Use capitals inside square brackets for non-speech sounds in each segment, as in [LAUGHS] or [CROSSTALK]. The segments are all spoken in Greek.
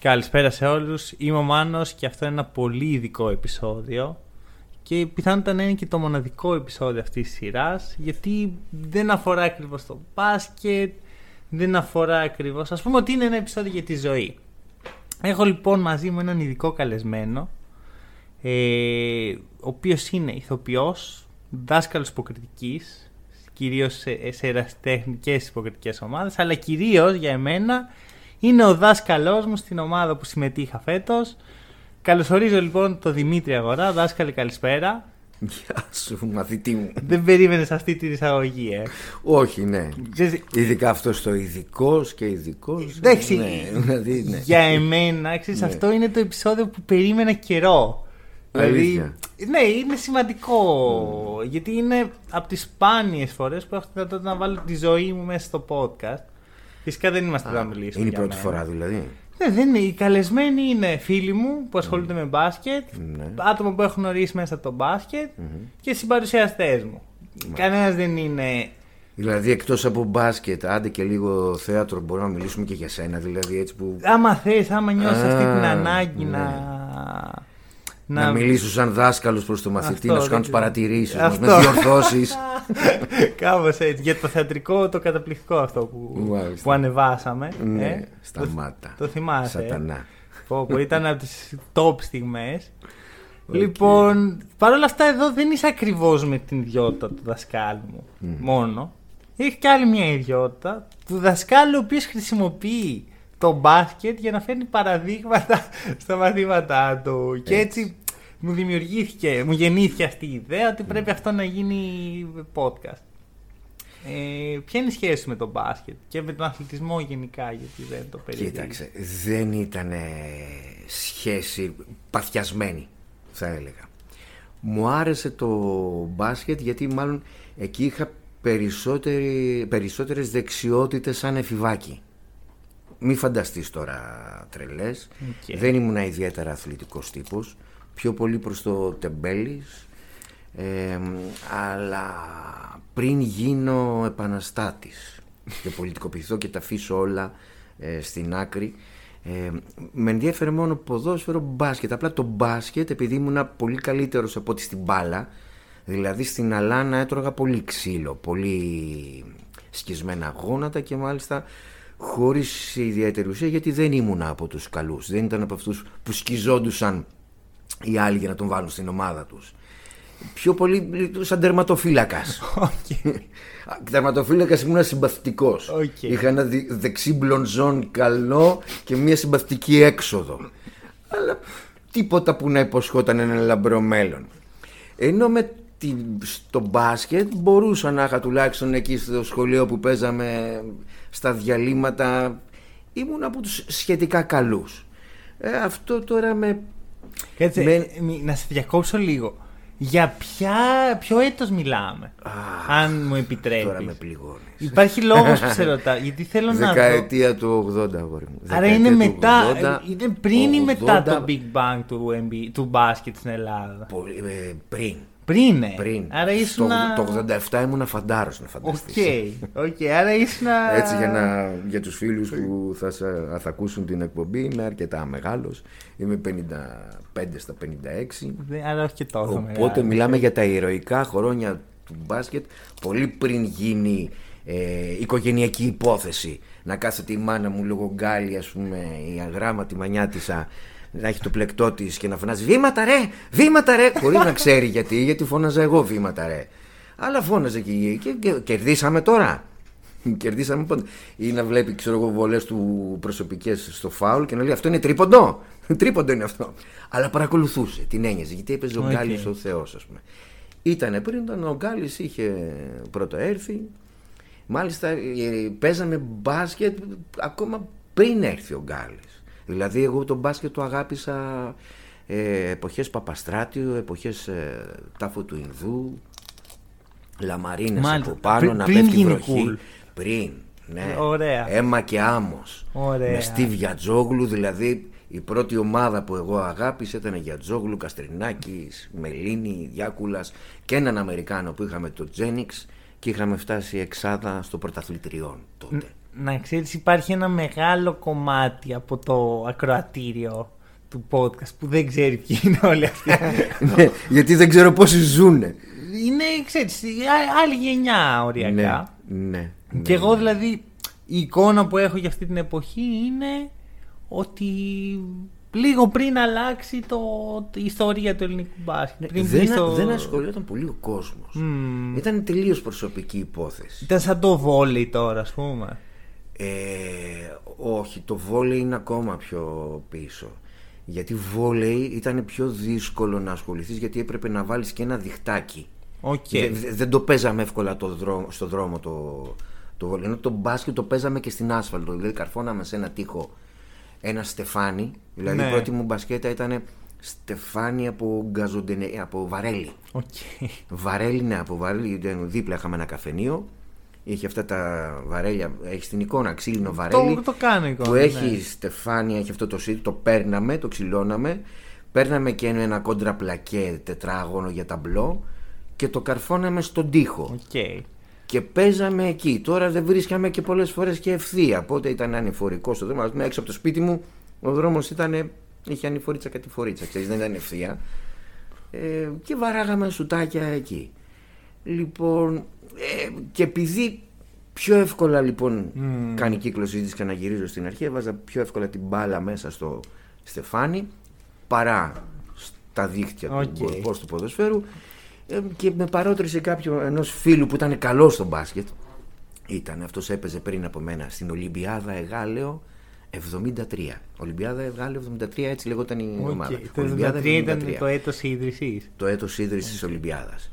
Καλησπέρα σε όλους. Είμαι ο Μάνος και αυτό είναι ένα πολύ ειδικό επεισόδιο και πιθανότατα να είναι και το μοναδικό επεισόδιο αυτής της σειράς γιατί δεν αφορά ακριβώς το μπάσκετ, δεν αφορά ακριβώς, ας πούμε ότι είναι ένα επεισόδιο για τη ζωή. Έχω λοιπόν μαζί μου έναν ειδικό καλεσμένο ε, ο οποίος είναι ηθοποιός, δάσκαλος υποκριτικής κυρίως σε, σε ερασιτεχνικές υποκριτικές ομάδες αλλά κυρίως για εμένα είναι ο δάσκαλός μου στην ομάδα που συμμετείχα φέτος. Καλωσορίζω λοιπόν τον Δημήτρη Αγορά. Δάσκαλε, καλησπέρα. Γεια σου, μαθητή μου. Δεν περίμενες αυτή την εισαγωγή, ε; Όχι, ναι. Ειδικά αυτός το ειδικός και ειδικός. Εντάξει. Ναι, δηλαδή, ναι. Για εμένα, ξέρεις, ναι. αυτό είναι το επεισόδιο που περίμενα καιρό. Δηλαδή, ναι, είναι σημαντικό. Γιατί είναι από τις σπάνιες φορές που έχω τη δυνατότητα να βάλω τη ζωή μου μέσα στο podcast. Φυσικά δεν είμαστε εδώ να μιλήσουμε. Είναι η πρώτη φορά δηλαδή. Ναι, δεν είναι. Οι καλεσμένοι είναι φίλοι μου που ασχολούνται με μπάσκετ, ναι. άτομα που έχουν ορίσει μέσα από το μπασκετ και συμπαρουσιαστές μου. Κανένας δεν είναι. Δηλαδή εκτός από μπάσκετ, άντε και λίγο θέατρο, μπορούμε να μιλήσουμε και για σένα. Δηλαδή έτσι που. Άμα θες, άμα νιώσεις αυτή την ανάγκη να ναι να, να μιλήσω σαν δάσκαλος προς το μαθητή, να σου κάνω τις παρατηρήσεις, να διορθώσεις. [LAUGHS] Κάπως έτσι. Για το θεατρικό, το καταπληκτικό αυτό που, που ανεβάσαμε. Ναι, ε, σταμάτα. Το, το θυμάσαι. Ε; Σατανά. Πω, που ήταν από τις top στιγμές. Okay. Λοιπόν, παρόλα αυτά εδώ δεν είσαι ακριβώς με την ιδιότητα του δασκάλου μου μόνο. Έχει και άλλη μια ιδιότητα του δασκάλου ο οποίος χρησιμοποιεί το μπάσκετ για να φέρνει παραδείγματα [LAUGHS] στα μαθήματά του. Και έτσι μου δημιουργήθηκε, μου γεννήθηκε αυτή η ιδέα ότι πρέπει αυτό να γίνει podcast. Ε, ποια είναι η σχέση με τον μπάσκετ και με τον αθλητισμό γενικά, γιατί δεν το περίπου. Κοίταξε, δεν ήταν σχέση παθιασμένη, θα έλεγα. Μου άρεσε το μπάσκετ γιατί μάλλον εκεί είχα περισσότερες δεξιότητες σαν εφηβάκι μη φανταστείς τώρα τρελές. Δεν ήμουν ιδιαίτερα αθλητικός τύπος. Πιο πολύ προς το τεμπέλης. αλλά πριν γίνω επαναστάτης και πολιτικοποιηθώ και τα αφήσω όλα ε, στην άκρη ε, με ενδιαφέρε μόνο ποδόσφαιρο μπάσκετ απλά το μπάσκετ επειδή ήμουν πολύ καλύτερος από ό,τι στην μπάλα δηλαδή στην Αλάνα έτρωγα πολύ ξύλο πολύ σκισμένα γόνατα και μάλιστα Χωρίς ιδιαίτερη ουσία γιατί δεν ήμουν από τους καλούς. Δεν ήταν από αυτούς που σκιζόντουσαν οι άλλοι για να τον βάλουν στην ομάδα τους. Πιο πολύ σαν τερματοφύλακας. Okay. [LAUGHS] τερματοφύλακας ήμουν συμπαθητικός. Okay. Είχα ένα δεξί μπλονζόν καλό και μια συμπαθητική έξοδο. Αλλά τίποτα που να υποσχόταν ένα λαμπρό μέλλον. Ενώ με στο μπάσκετ μπορούσα να είχα τουλάχιστον εκεί στο σχολείο που παίζαμε στα διαλύματα ήμουν από τους σχετικά καλούς ε, αυτό τώρα με... Κάτσε, με... να σε διακόψω λίγο για ποια, ποιο έτος μιλάμε, αν μου επιτρέπεις; Τώρα με πληγώνεις. Υπάρχει λόγος που [LAUGHS] σε ρωτάω, γιατί θέλω να Δεκαετία του 80, αγόρι μου. Άρα είναι μετά, 80, είναι πριν ή μετά το Big Bang του, του μπάσκετ στην Ελλάδα; Πολύ, ε, πριν. Πριν, ε. Πριν. Άρα ήσουν... Το, το 87 ήμουν φαντάρος να φανταστείς. OK, okay. okay. άρα ήσουν... Έτσι για, να, για τους φίλους που θα, θα ακούσουν την εκπομπή είμαι αρκετά μεγάλος. Είμαι 55 στα 56. Άρα όχι και τόσο Οπότε μεγάλο. μιλάμε για τα ηρωικά χρόνια του μπάσκετ πολύ πριν γίνει ε, οικογενειακή υπόθεση. Να κάθεται η μάνα μου λόγω Γκάλη, ας πούμε, η αγράμματη μανιάτισα να έχει το πλεκτό της και να φωνάζει Βήματα ρε! Βήματα ρε! Χωρίς να ξέρει γιατί, γιατί φώναζα εγώ βήματα ρε. Αλλά φώναζε και, και, και κερδίσαμε τώρα. Κερδίσαμε πότε. Ή να βλέπει ξέρω εγώ βολές του προσωπικές στο φάουλ και να λέει Αυτό είναι τρίποντο. τρίποντο είναι αυτό. Αλλά παρακολουθούσε, την ένοιαζε γιατί έπαιζε ο okay. Γκάλης ο Θεός, ας πούμε. Ήταν πριν όταν ο Γκάλης είχε πρώτο έρθει. Μάλιστα ε, παίζαμε μπάσκετ ακόμα πριν έρθει ο Γκάλης Δηλαδή εγώ τον μπάσκετ το αγάπησα ε, εποχές Παπαστράτιο, εποχές ε, Τάφο του Ινδού, Λαμαρίνες από πάνω, να πέφτει βροχή. Πριν, ναι. Ωραία. Έμα και άμμος. Ωραία. Με Στίβ Γιατζόγλου, δηλαδή η πρώτη ομάδα που εγώ αγάπησα ήταν Γιατζόγλου, Καστρινάκης, Μελίνη, Διάκουλας και έναν Αμερικάνο που είχαμε το Τζένιξ και είχαμε φτάσει εξάδα στο πρωταθλητριόν τότε. Να ξέρεις υπάρχει ένα μεγάλο κομμάτι από το ακροατήριο του podcast που δεν ξέρει ποιοι είναι όλοι αυτοί. [LAUGHS] ναι, γιατί δεν ξέρω πόσοι ζούνε. είναι, ξέρεις, α- άλλη γενιά οριακά. Ναι, ναι, ναι. Και εγώ δηλαδή η εικόνα που έχω για αυτή την εποχή είναι ότι λίγο πριν αλλάξει το, η ιστορία του ελληνικού μπάσκετ. Πριν μπει δεν, στο- δεν ασχολιόταν πολύ ο κόσμος. Μμμ. Ήταν τελείως προσωπική υπόθεση. Ήταν σαν το βόλεϊ τώρα, ας πούμε. Ε, όχι, το βόλεϊ είναι ακόμα πιο πίσω. Γιατί βόλεϊ ήταν πιο δύσκολο να ασχοληθείς γιατί έπρεπε να βάλεις και ένα διχτάκι. Οκ. Δεν, δεν- δεν το παίζαμε εύκολα το δρόμο, στο δρόμο το, το βόλεϊ. Ενώ το μπάσκετ το παίζαμε και στην άσφαλτο. Δηλαδή καρφώναμε σε ένα τοίχο ένα στεφάνι. Δηλαδή Ναι. η πρώτη μου μπασκέτα ήταν στεφάνι από, γκαζοντενεκέ, από βαρέλι. Οκ. Βαρέλι, ναι, από βαρέλι. ήταν Δίπλα είχαμε ένα καφενείο. Είχε αυτά τα βαρέλια. Έχεις την εικόνα, ξύλινο βαρέλι. Το, το κάνω εικόνα. που ναι. έχει στεφάνια, έχει αυτό το σίδι. Το παίρναμε, το ξυλώναμε. Παίρναμε και ένα κόντρα πλακέ τετράγωνο για ταμπλό και το καρφώναμε στον τοίχο. Οκ. Και παίζαμε εκεί. Τώρα δεν βρίσκαμε και πολλές φορές και ευθεία. Οπότε ήταν ανηφορικό στο δρόμο. Ας πούμε, έξω από το σπίτι μου ο δρόμος ήταν. είχε ανηφορίτσα κατηφορίτσα. Ξέρεις, δεν ήταν ευθεία. Ε, και βαράγαμε σουτάκια εκεί. Λοιπόν, ε, και επειδή πιο εύκολα λοιπόν Μμμ. κάνει κύκλο συζήτηση και να γυρίζω στην αρχή, έβαζα πιο εύκολα την μπάλα μέσα στο στεφάνι παρά στα δίχτυα Οκ. του πώς του ποδοσφαίρου ε, και με παρότρισε κάποιο ενός φίλου που ήταν καλός στο μπάσκετ ήταν αυτός έπαιζε πριν από μένα στην Ολυμπιάδα Αιγάλεω 73 Ολυμπιάδα Αιγάλεω 73 έτσι λεγόταν η Οκ. ομάδα Το 73 ήταν το έτος ίδρυσης. το έτος ίδρυσης της Ολυμπιάδας.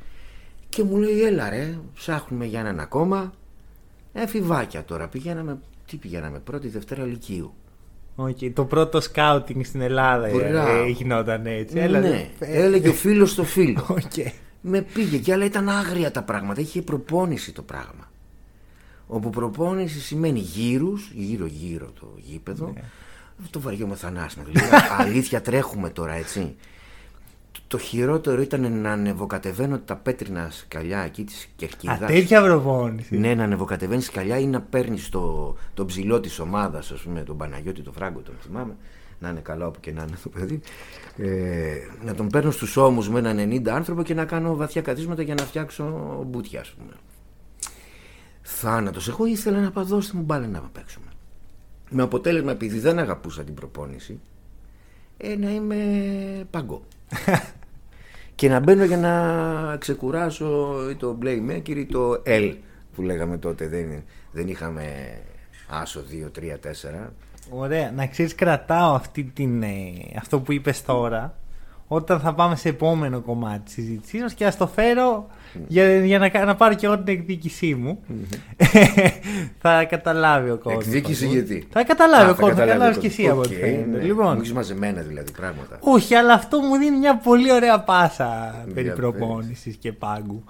Και μου λέει έλα ρε, ψάχνουμε για έναν ακόμα. Εφηβάκια τώρα, πηγαίναμε, τι πηγαίναμε, πρώτη Δευτέρα Λυκείου. Οκ. Το πρώτο scouting στην Ελλάδα ε, Μπράβο. ε, γινόταν έτσι. Έλα, ναι, ε, έλεγε ο φίλος στο φίλο. [LAUGHS] Οκ. Με πήγε και άλλα ήταν άγρια τα πράγματα, είχε προπόνηση το πράγμα. Όπου προπόνηση σημαίνει γύρους, γύρω-γύρω το γήπεδο. Ναι. Το βαριόμαι θανάσιμα. Δηλαδή, [LAUGHS] αλήθεια τρέχουμε τώρα έτσι. Το- Το χειρότερο ήταν να ανεβοκατεβαίνω τα πέτρινα σκαλιά εκεί της Α, Κερκίδας. τέτοια προπόνηση. Ναι, να ανεβοκατεβαίνεις σκαλιά ή να παίρνεις το, τον ψηλό της ομάδας, ας πούμε, τον Παναγιώτη, τον Φράγκο, τον θυμάμαι. Να είναι καλά όπου και να είναι το παιδί. Ε, να τον παίρνω στους ώμους με έναν 90 άνθρωπο και να κάνω βαθιά καθίσματα για να φτιάξω μπουτια, ας πούμε. Θάνατος. Εγώ ήθελα να πάω δώστε μου μπάλα να παίξουμε. Με αποτέλεσμα, επειδή δεν αγαπούσα την προπόνηση, ε, να είμαι παγκό. [LAUGHS] και να μπαίνω για να ξεκουράσω ή το playmaker ή το L που λέγαμε τότε. Δεν, δεν είχαμε άσο 2, 3, 4. Ωραία. Να ξέρεις, κρατάω αυτή την, ε, αυτό που είπες τώρα όταν θα πάμε σε επόμενο κομμάτι της συζήτησής μας και ας το φέρω για, για να, κα- να πάρω και εγώ την εκδίκησή μου. [LAUGHS] θα καταλάβει ο κόσμος. Εκδίκηση γιατί; Θα καταλάβει Α, ο κόσμος, θα καταλάβει καταλάβεις ο και κόσμος. εσύ από Οκ, ό,τι φαίνεται. ναι. Λοιπόν, Μου έχεις μαζεμένα δηλαδή πράγματα. όχι, αλλά αυτό μου δίνει μια πολύ ωραία πάσα περί Για πες. προπόνησης και πάγκου.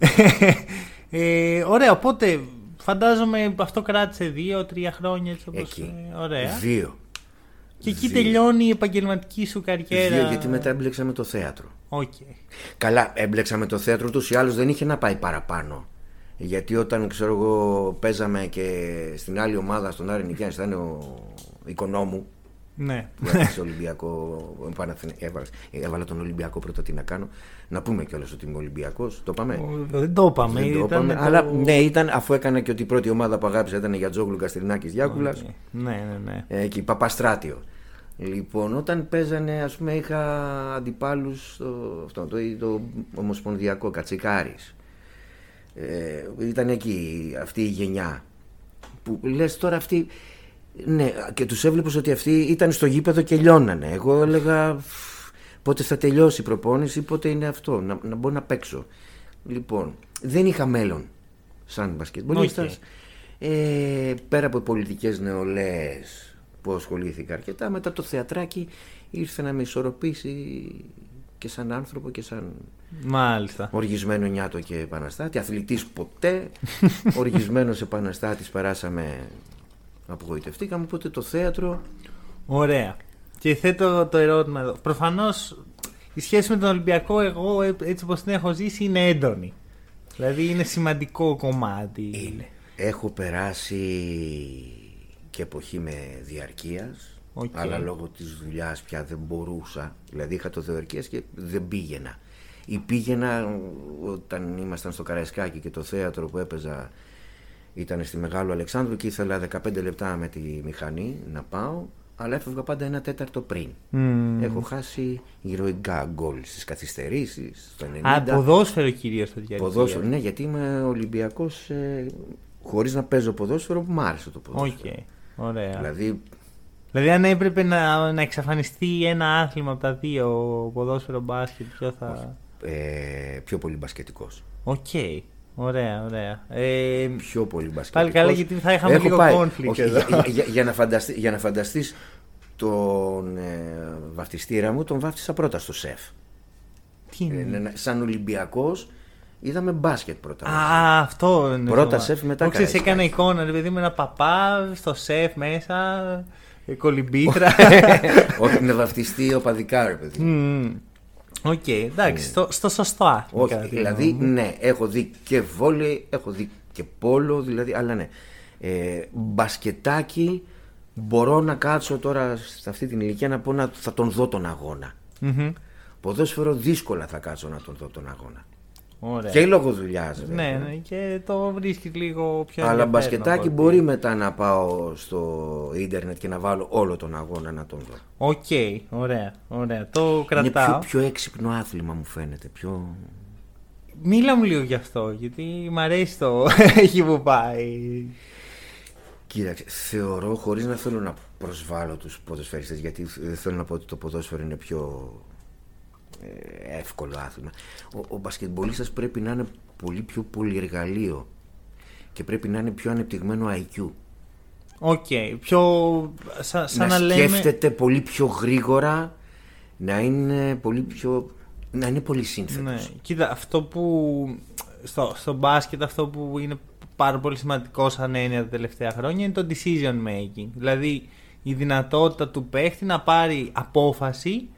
[LAUGHS] ε, ωραία, οπότε φαντάζομαι αυτό κράτησε δύο-τρία χρόνια έτσι όπως, Εκεί. ε, ωραία. Δύο. Και εκεί Δύο. τελειώνει η επαγγελματική σου καριέρα. Δύο, γιατί μετά έμπλεξα με το θέατρο. Οκ. Καλά, έμπλεξα με το θέατρο ούτως ή άλλως δεν είχε να πάει παραπάνω. Γιατί όταν ξέρω εγώ παίζαμε και στην άλλη ομάδα, στον Άρη Νίκαιας, ήταν ο Οικονόμου Ναι. που έφτιαξε Ολυμπιακό. ο Παναθηνα- έβαλα, έβαλα τον Ολυμπιακό πρώτα τι να κάνω. Να πούμε κιόλας ότι είμαι Ολυμπιακός. Το είπαμε. Ο- Δεν το είπαμε. Δεν το ήταν είπαμε. το- Αλλά ναι, ήταν αφού έκανα και ότι η πρώτη ομάδα που αγάπησα ήταν Γιατζόγλου Καστρινάκης Διάκουλα. Οκ. Ναι, ναι, ναι. Ε, εκεί, Παπαστράτιο. Λοιπόν, όταν παίζανε, ας πούμε, είχα αντιπάλους στο, αυτό, το, το Ομοσπονδιακό Κατσικάρης. Ε, ήταν εκεί αυτή η γενιά. Που λες τώρα αυτοί... Ναι, και τους έβλεπες ότι αυτοί ήταν στο γήπεδο και λιώνανε. Εγώ έλεγα «Φφ, πότε θα τελειώσει η προπόνηση, πότε είναι αυτό, να, να μπορώ να παίξω. Λοιπόν, δεν είχα μέλλον σαν μπασκετμπολίστας. Ε, πέρα από πολιτικές νεολαίες που ασχολήθηκα αρκετά, μετά το θεατράκι ήρθε να με ισορροπήσει και σαν άνθρωπο και σαν Μάλιστα. οργισμένο νιάτο και επαναστάτη. Αθλητής ποτέ, [LAUGHS] οργισμένος επαναστάτης περάσαμε, απογοητευτήκαμε, οπότε το θέατρο Ωραία. Και θέτω το ερώτημα εδώ. Προφανώς η σχέση με τον Ολυμπιακό, εγώ ε, έτσι όπως την έχω ζήσει, είναι έντονη. Δηλαδή είναι σημαντικό κομμάτι. είναι. Έχω περάσει και εποχή με διαρκείας Οκ. αλλά λόγω της δουλειάς πια δεν μπορούσα δηλαδή είχα το διαρκείας και δεν πήγαινα ή πήγαινα όταν ήμασταν στο Καραϊσκάκι και το θέατρο που έπαιζα ήταν στη Μεγάλου Αλεξάνδρου και ήθελα 15 λεπτά με τη μηχανή να πάω αλλά έφευγα πάντα ένα τέταρτο πριν. Μμμ. Έχω χάσει ηρωικά γκολ στις καθυστερήσεις, στο 90. Α, ποδόσφαιρο κυρίως το διαρκείας. Ποδόσφαιρο, ναι, γιατί είμαι Ολυμπιακός ε, χωρίς να παίζω ποδόσφαιρο που μου άρεσε το Οκ. ποδόσφαιρο. Ωραία. Δηλαδή, Δηλαδή, αν έπρεπε να, να εξαφανιστεί ένα άθλημα από τα δύο, ποδόσφαιρο, μπάσκετ, ποιο θα. ε, πιο πολύ μπασκετικός. Οκ. Ωραία, ωραία. Ε, Πιο πολύ μπασκετικός. Πάλι καλά, γιατί θα είχαμε λίγο conflict εδώ. Για, για, για, να φανταστεί, για να φανταστείς τον ε, βαφτιστήρα μου, τον βάφτισα πρώτα στο ΣΕΦ. τι Ε, είναι. ναι, σαν Ολυμπιακός είδαμε μπάσκετ πρώτα. Α, αυτό είναι. Πρώτα το ΣΕΦ, θέμα. μετά Εγώ ξέρεις, Καραϊσκάκι. έκανα εικόνα, ρε παιδί με ένα παπά στο ΣΕΦ μέσα, ε, κολυμπήτρα. [LAUGHS] Όχι, είναι βαφτιστή οπαδικά, ρε παιδί. Μμμ. Οκ, εντάξει, στο, στο σωστό άθλημα. Όχι, κατά τη δηλαδή, γνώμη μου. ναι, έχω δει και βόλεϊ, έχω δει και πόλο, δηλαδή, αλλά ναι. Ε, μπασκετάκι, μπορώ να κάτσω τώρα σε αυτή την ηλικία να πω να θα τον δω τον αγώνα. Μμμ. Ποδόσφαιρο δύσκολα θα κάτσω να τον δω τον αγώνα. Ωραία. Και λόγω δουλειά. Ναι, ναι, και το βρίσκει λίγο πιο Αλλά ενδιαφέρον μπασκετάκι από μπορεί ότι- μετά να πάω στο ίντερνετ και να βάλω όλο τον αγώνα να τον δω. Οκ, ωραία, ωραία. Το Είναι κρατάω. πιο, πιο έξυπνο άθλημα μου φαίνεται. Πιο... Μίλα μου λίγο γι' αυτό, γιατί μ' αρέσει το [LAUGHS] εκεί που πάει. Κοίταξε, θεωρώ χωρίς να θέλω να προσβάλλω τους ποδοσφαιριστές γιατί δεν θέλω να πω ότι το ποδόσφαιρο είναι πιο ε, εύκολο άθλημα. Ο, ο μπασκετμπολίστας πρέπει να είναι πολύ πιο πολυεργαλείο και πρέπει να είναι πιο ανεπτυγμένο IQ. Οκ, πιο. Σαν, σαν να, να, λέμε. σκέφτεται πολύ πιο γρήγορα, να είναι πολύ πιο... να είναι πολύ σύνθετος. Ναι, κοίτα, αυτό που. Στο, στο μπάσκετ, αυτό που είναι πάρα πολύ σημαντικό σαν έννοια τα τελευταία χρόνια είναι το decision making. Δηλαδή η δυνατότητα του παίχτη να πάρει απόφαση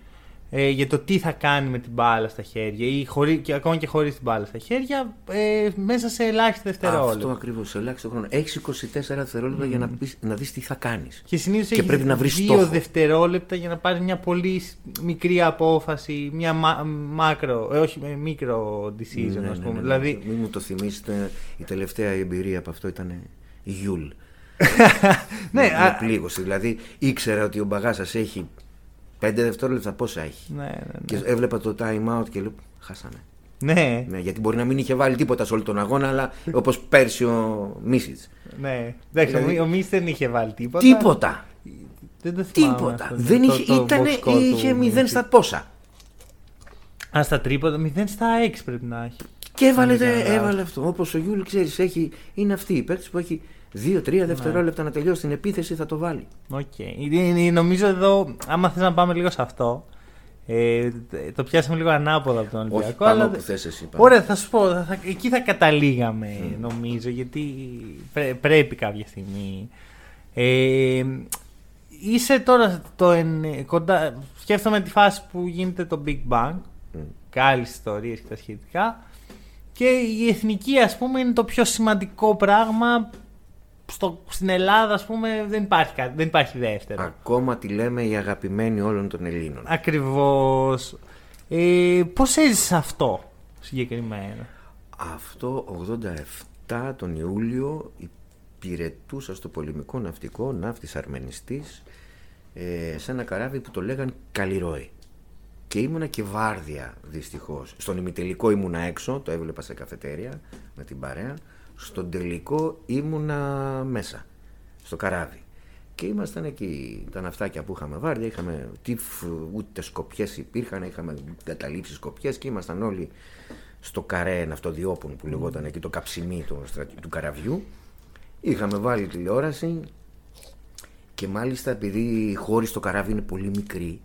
ε, για το τι θα κάνει με την μπάλα στα χέρια ή χωρί, και ακόμα και χωρίς την μπάλα στα χέρια ε, μέσα σε ελάχιστα δευτερόλεπτα. Αυτό ακριβώς, σε ελάχιστο χρόνο. Έχεις 24 δευτερόλεπτα για να, πεις, να δεις τι θα κάνεις. Και συνήθως Και έχεις πρέπει να βρεις δύο στόχο. δευτερόλεπτα για να πάρεις μια πολύ σ- μικρή απόφαση, μια μα, macro, ε, όχι ε, micro decision, Ναι, ας ναι, πούμε. ναι, ναι. Δηλαδή, Μην μου το θυμίσετε, η τελευταία εμπειρία από αυτό ήταν ο Llull. [LAUGHS] ναι, με, α- με πλήγωση. Δηλαδή ήξερα ότι ο μπαγάσας έχει 5 δευτερόλεπτα πόσα έχει. ναι, ναι, ναι. Και έβλεπα το time out και λέω χάσαμε. Ναι, Ναι, γιατί μπορεί να μην είχε βάλει τίποτα σε όλο τον αγώνα, αλλά όπως πέρσι ο Μίσιτς. ναι. Εντάξει, Δηλαδή- ο, ο Μίς δεν είχε βάλει τίποτα. Τίποτα. Δεν το θυμάμαι Τίποτα. αυτό, Δεν το- είχε, το ήτανε, box score είχε του 0 Μίσιτς. στα πόσα. Α, στα τρίποτα, 0 στα 6 πρέπει να έχει. Και έβαλε, Αν δεν κάνω λάθος. έβαλε αυτό. Όπως ο Γιούλ, ξέρεις, έχει, είναι αυτή η παίκτης που έχει 2-3 δευτερόλεπτα να τελειώσει την επίθεση, θα το βάλει. Οκ. Είναι- είναι- Νομίζω εδώ, άμα θες να πάμε λίγο σε αυτό, ε, το πιάσαμε λίγο ανάποδα από τον Όχι, Ολυμπιακό. πάμε αλλά όπου θες εσύ. πάμε. Ωραία, θα σου πω. θα- θα- εκεί θα καταλήγαμε, νομίζω, γιατί πρέ- πρέπει κάποια στιγμή. Ε, είσαι τώρα το εν, κοντά. Σκέφτομαι τη φάση που γίνεται το Big Bang. Μμ. Και άλλες ιστορίες και τα σχετικά. Και η εθνική, ας πούμε, είναι το πιο σημαντικό πράγμα. Στο, στην Ελλάδα, ας πούμε, δεν υπάρχει, κάτι, δεν υπάρχει δεύτερο. Ακόμα τη λέμε η αγαπημένη όλων των Ελλήνων. Ακριβώς. Ε, πώς έζησες αυτό συγκεκριμένα; Αυτό 87 τον Ιούλιο υπηρετούσα στο πολεμικό ναυτικό ναύτης αρμενιστής ε, σε ένα καράβι που το λέγαν Καλλιρόη. Και ήμουνα και βάρδια δυστυχώς. Στον ημιτελικό ήμουνα έξω, το έβλεπα σε καφετέρια με την παρέα. Στον τελικό ήμουνα μέσα, στο καράβι. Και ήμασταν εκεί, τα ναυτάκια που είχαμε βάρδια, είχαμε τυφ, ούτε σκοπιές υπήρχαν, είχαμε καταλήψει σκοπιές και ήμασταν όλοι στο καρέ ναυτοδιόπων που λεγόταν εκεί το καψιμί του, στρατη- του καραβιού. Είχαμε βάλει τηλεόραση και μάλιστα επειδή η χώρη στο καράβι είναι πολύ μικρή,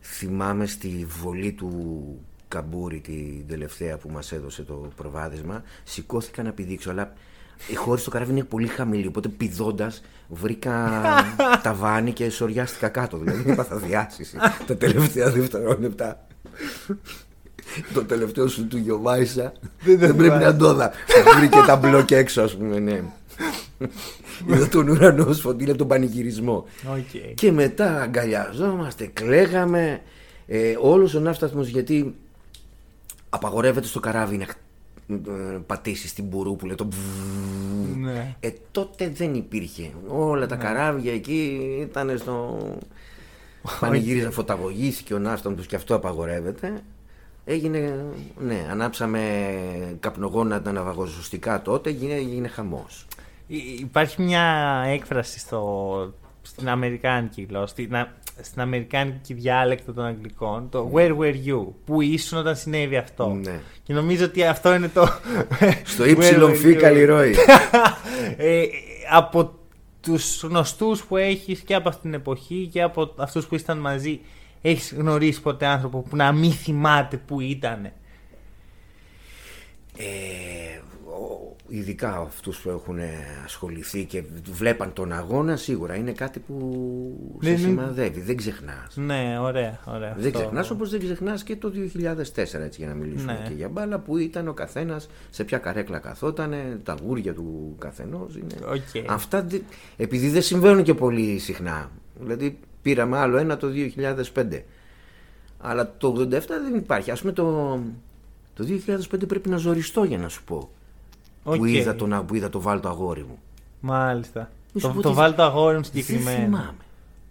θυμάμαι στη βολή του Καμπούρη την τελευταία που μας έδωσε το προβάδισμα, σηκώθηκα να πηδήξω, αλλά η χώρη στο καράβι είναι πολύ χαμηλή, οπότε πηδώντας βρήκα [LAUGHS] ταβάνι και σοριάστηκα κάτω, δηλαδή έπαθα διάσηση τα τελευταία δευτερόλεπτα. Το τελευταίο σου του Γιωβάησα δεν, το πρέπει θυμάμαι. να το δα. Βρήκε τα μπλοκ έξω, ας πούμε, ναι. Είδα τον ουρανό σφοντήλα τον πανηγυρισμό. Okay. Και μετά αγκαλιαζόμαστε, κλαίγαμε. Ε, όλος ο ναύσταθμος γιατί απαγορεύεται στο καράβι να ε, πατήσεις την μπουρού που λέει το Ναι. Ε, τότε δεν υπήρχε. Όλα τα καράβια εκεί ήταν στο. Πανηγύριζαν, φωταγωγήθηκε ο ναύσταθμος και αυτό απαγορεύεται. Έγινε, ναι, ανάψαμε καπνογόνα ναυαγοζωστικά τότε, έγινε, έγινε χαμός. Υ- Υπάρχει μια έκφραση στο, στην Αμερικάνικη γλώσσα, στην, α- στην Αμερικάνικη διάλεκτο των Αγγλικών, το Where were you, που ήσουν όταν συνέβη αυτό. Ναι. Και νομίζω ότι αυτό είναι το. [LAUGHS] Στο Where ύψιλον were φύ you. καλλιρόη. [LAUGHS] ε, από τους γνωστούς που έχεις και από αυτήν την εποχή και από αυτούς που ήσταν μαζί, έχεις γνωρίσει ποτέ άνθρωπο που να μην θυμάται που ήταν. Ε, ο- ειδικά αυτούς που έχουν ασχοληθεί και βλέπαν τον αγώνα σίγουρα είναι κάτι που σε Δεν είναι- σημαδεύει. Δεν ξεχνάς. Ναι, ωραία, ωραία. Δεν αυτό. ξεχνάς όπως δεν ξεχνάς και το 2004 έτσι για να μιλήσουμε Ναι. και για μπάλα που ήταν ο καθένας σε ποια καρέκλα καθότανε, τα γούρια του καθενός. Είναι... Οκ. Αυτά δεν- επειδή δεν συμβαίνουν και πολύ συχνά. Δηλαδή πήραμε άλλο ένα το 2005. Αλλά το 87 δεν υπάρχει. Ας πούμε το, το 2005 πρέπει να ζοριστώ για να σου πω. Που, Οκ. είδα τον, που είδα το βάλτο αγόρι μου. Μάλιστα. Μη σου Το, πω το τι- βάλει το αγόρι μου Δεν συγκεκριμένα. θυμάμαι.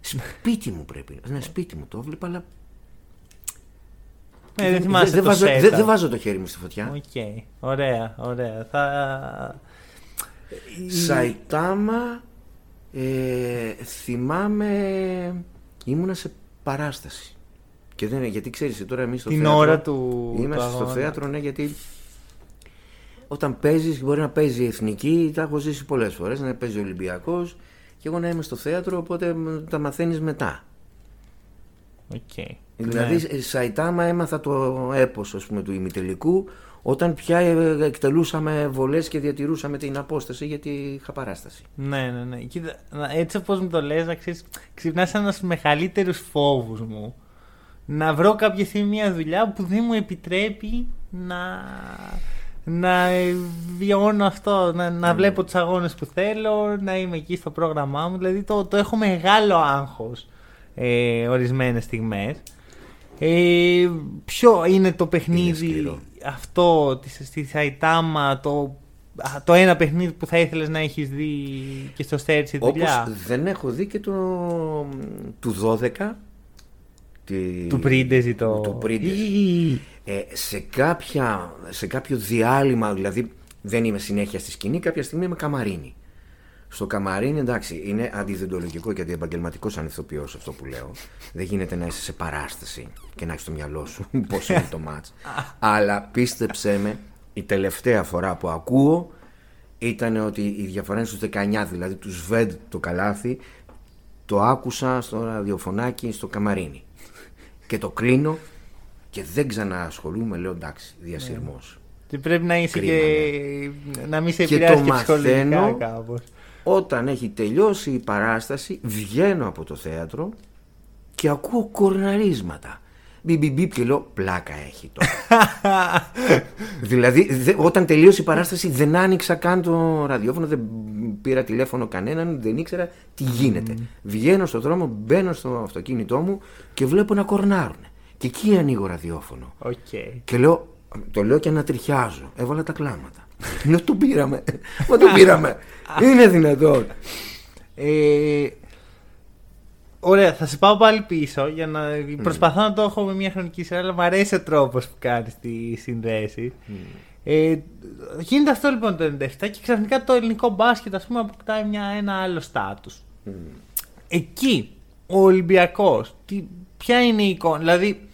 [LAUGHS] Σπίτι μου πρέπει. Ναι, σπίτι μου το έβλεπα, αλλά. Ναι, δεν θυμάσαι δεν το βάζω, setup. δεν- δεν βάζω το χέρι μου στη φωτιά. Οκ. Ωραία, ωραία. Θα... Σαϊτάμα ε, θυμάμαι ήμουνα σε παράσταση. Και δεν, γιατί ξέρεις τώρα εμείς στο Την θέατρο, ώρα του- Είμαστε του στο αγώνα. θέατρο, ναι, γιατί όταν παίζεις μπορεί να παίζει εθνική, τα έχω ζήσει πολλές φορές, να παίζει Ολυμπιακός και εγώ να είμαι στο θέατρο, οπότε μ, τα μαθαίνεις μετά. Οκ. Δηλαδή, Ναι. σε Σαϊτάμα έμαθα το έπος ας πούμε, του ημιτελικού όταν πια ε, εκτελούσαμε βολές και διατηρούσαμε την απόσταση γιατί είχα παράσταση. Ναι, ναι, ναι. Κοίτα, να- έτσι όπως μου το λες, να ξέρεις, ξυπνάς ένας στους μεγαλύτερους φόβους μου. Να βρω κάποια στιγμή μια δουλειά που δεν μου επιτρέπει να, να ε, βιώνω αυτό, να, Ναι. να βλέπω τους αγώνες που θέλω, να είμαι εκεί στο πρόγραμμά μου. Δηλαδή το, το έχω μεγάλο άγχος ε, ορισμένες στιγμές. Ε, ποιο είναι το παιχνίδι σκληρό. αυτό της- στη Σαϊτάμα, το, α, το ένα παιχνίδι που θα ήθελες να έχεις δει και στο Στέρτσι δουλειά. Όπως δεν έχω δει και το του 12 τη- Του Πρίντεζι το... του Πρίντεζι. Ή- Ε, σε, κάποια, σε κάποιο διάλειμμα, δηλαδή δεν είμαι συνέχεια στη σκηνή, κάποια στιγμή είμαι καμαρίνι. Στο καμαρίνι, εντάξει, είναι αντιδεντολογικό και αντιεπαγγελματικός σαν ηθοποιό αυτό που λέω. Δεν γίνεται να είσαι σε παράσταση και να έχεις στο μυαλό σου [LAUGHS] πώ είναι το μάτς. Αλλά πίστεψέ με, η τελευταία φορά που ακούω ήταν ότι η διαφορά είναι στους 19, δηλαδή τους ΣΒΕΔ το καλάθι, το άκουσα στο ραδιοφωνάκι στο καμαρίνι. Και το κλείνω και δεν ξαναασχολούμαι, λέω εντάξει, διασυρμός. Και πρέπει να είσαι Κρίμα, και... να μην σε Και επηρεάσει το και ψυχολογικά μαθαίνω. κάπως. Όταν έχει τελειώσει η παράσταση, βγαίνω από το θέατρο και ακούω κορναρίσματα. Μπιμπιμπιπ και λέω πλάκα έχει τώρα. [LAUGHS] δηλαδή, δε- όταν τελείωσε η παράσταση δεν άνοιξα καν το ραδιόφωνο, δεν πήρα τηλέφωνο κανέναν, δεν ήξερα τι γίνεται. Βγαίνω στο δρόμο, μπαίνω στο αυτοκίνητό μου και βλέπω να κορνάρουν. Και εκεί ανοίγω ραδιόφωνο. Οκ. Και λέω, το λέω και ανατριχιάζω. Έβαλα τα κλάματα. [LAUGHS] Λέω, το πήραμε. Μα το πήραμε. Είναι δυνατόν. Ε, ωραία, θα σε πάω πάλι πίσω για να προσπαθώ να το έχω με μια χρονική σειρά, αλλά μου αρέσει ο τρόπος που κάνεις τη συνδέση. Ε, γίνεται αυτό λοιπόν το 97 και ξαφνικά το ελληνικό μπάσκετ ας πούμε αποκτάει μια, ένα άλλο στάτους. Εκεί ο Ολυμπιακός, τι, ποια είναι η εικόνα, δηλαδή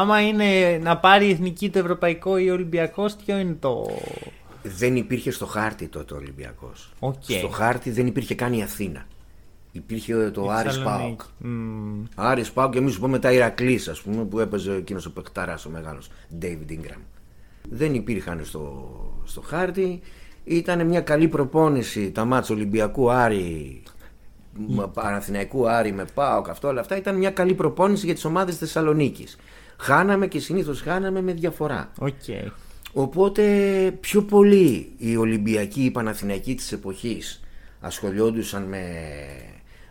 άμα είναι να πάρει η εθνική το ευρωπαϊκό ή ο Ολυμπιακός, ποιο είναι το... Δεν υπήρχε στο χάρτη τότε ο Ολυμπιακός. Οκ. Στο χάρτη δεν υπήρχε καν η Αθήνα. Υπήρχε το η Άρης Θεσσαλονίκη. Πάοκ. Μμμ. Άρης Πάοκ και εμείς σου πούμε τα Ηρακλής ας πούμε που έπαιζε εκείνος ο παιχταράς ο μεγάλος David Ingram. Δεν υπήρχαν στο, στο χάρτη. Ήταν μια καλή προπόνηση τα μάτς Ολυμπιακού Άρη με Παναθηναϊκού Άρη με ΠΑΟΚ αυτό όλα αυτά ήταν μια καλή προπόνηση για τις ομάδες Θεσσαλονίκης. Χάναμε και συνήθως χάναμε με διαφορά. Οκ. Οπότε πιο πολύ οι Ολυμπιακοί, οι Παναθηναϊκοί της εποχής ασχολιόντουσαν με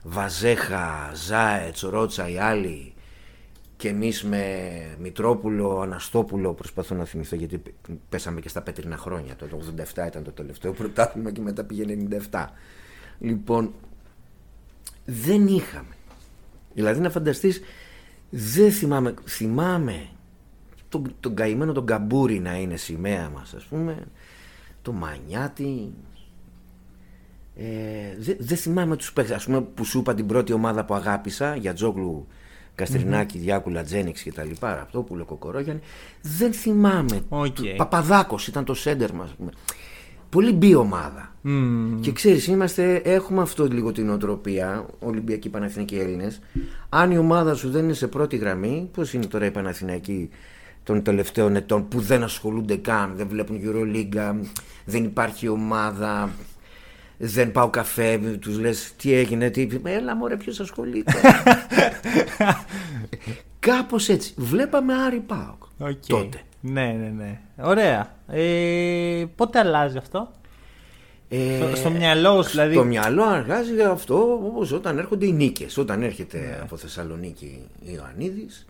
Βαζέχα, Ζάετς, Ρότσα, οι άλλοι και εμείς με Μητρόπουλο, Αναστόπουλο προσπαθώ να θυμηθώ γιατί πέσαμε και στα πέτρινα χρόνια το 87 ήταν το τελευταίο πρωτάθλημα και μετά πήγε 97 λοιπόν δεν είχαμε δηλαδή να φανταστείς δεν θυμάμαι θυμάμαι τον, τον καημένο τον Καμπούρη να είναι σημαία μας ας πούμε το Μανιάτι ε, δεν δε θυμάμαι τους παίκτες ας πούμε που σου είπα την πρώτη ομάδα που αγάπησα για Τζόγλου Καστρινάκη, mm-hmm. Διάκουλα, Τζένιξ και τα λοιπά, αυτό που Κοκορόγιανη. Δεν θυμάμαι. Okay. Παπαδάκος ήταν το σέντερ μας. Πολύ μπει ομάδα. Mm. Και ξέρεις, είμαστε, έχουμε αυτό λίγο την οτροπία, Ολυμπιακοί Παναθηναϊκοί Έλληνες. Αν η ομάδα σου δεν είναι σε πρώτη γραμμή, πώς είναι τώρα οι Παναθηναϊκοί των τελευταίων ετών που δεν ασχολούνται καν, δεν βλέπουν Euroliga, δεν υπάρχει ομάδα, δεν πάω καφέ, τους λες τι έγινε, τι. Έλα, μωρέ, ποιος ασχολείται. [LAUGHS] Κάπως έτσι. Βλέπαμε Άρη Πάοκ. Okay. Τότε. Ναι, ναι, ναι. Ωραία. Ε, πότε αλλάζει αυτό; Ε, στο, στο μυαλό σου, δηλαδή; Στο μυαλό αλλάζει αυτό όπως όταν έρχονται οι νίκες. Όταν έρχεται ναι. από Θεσσαλονίκη ο Ιωαννίδης,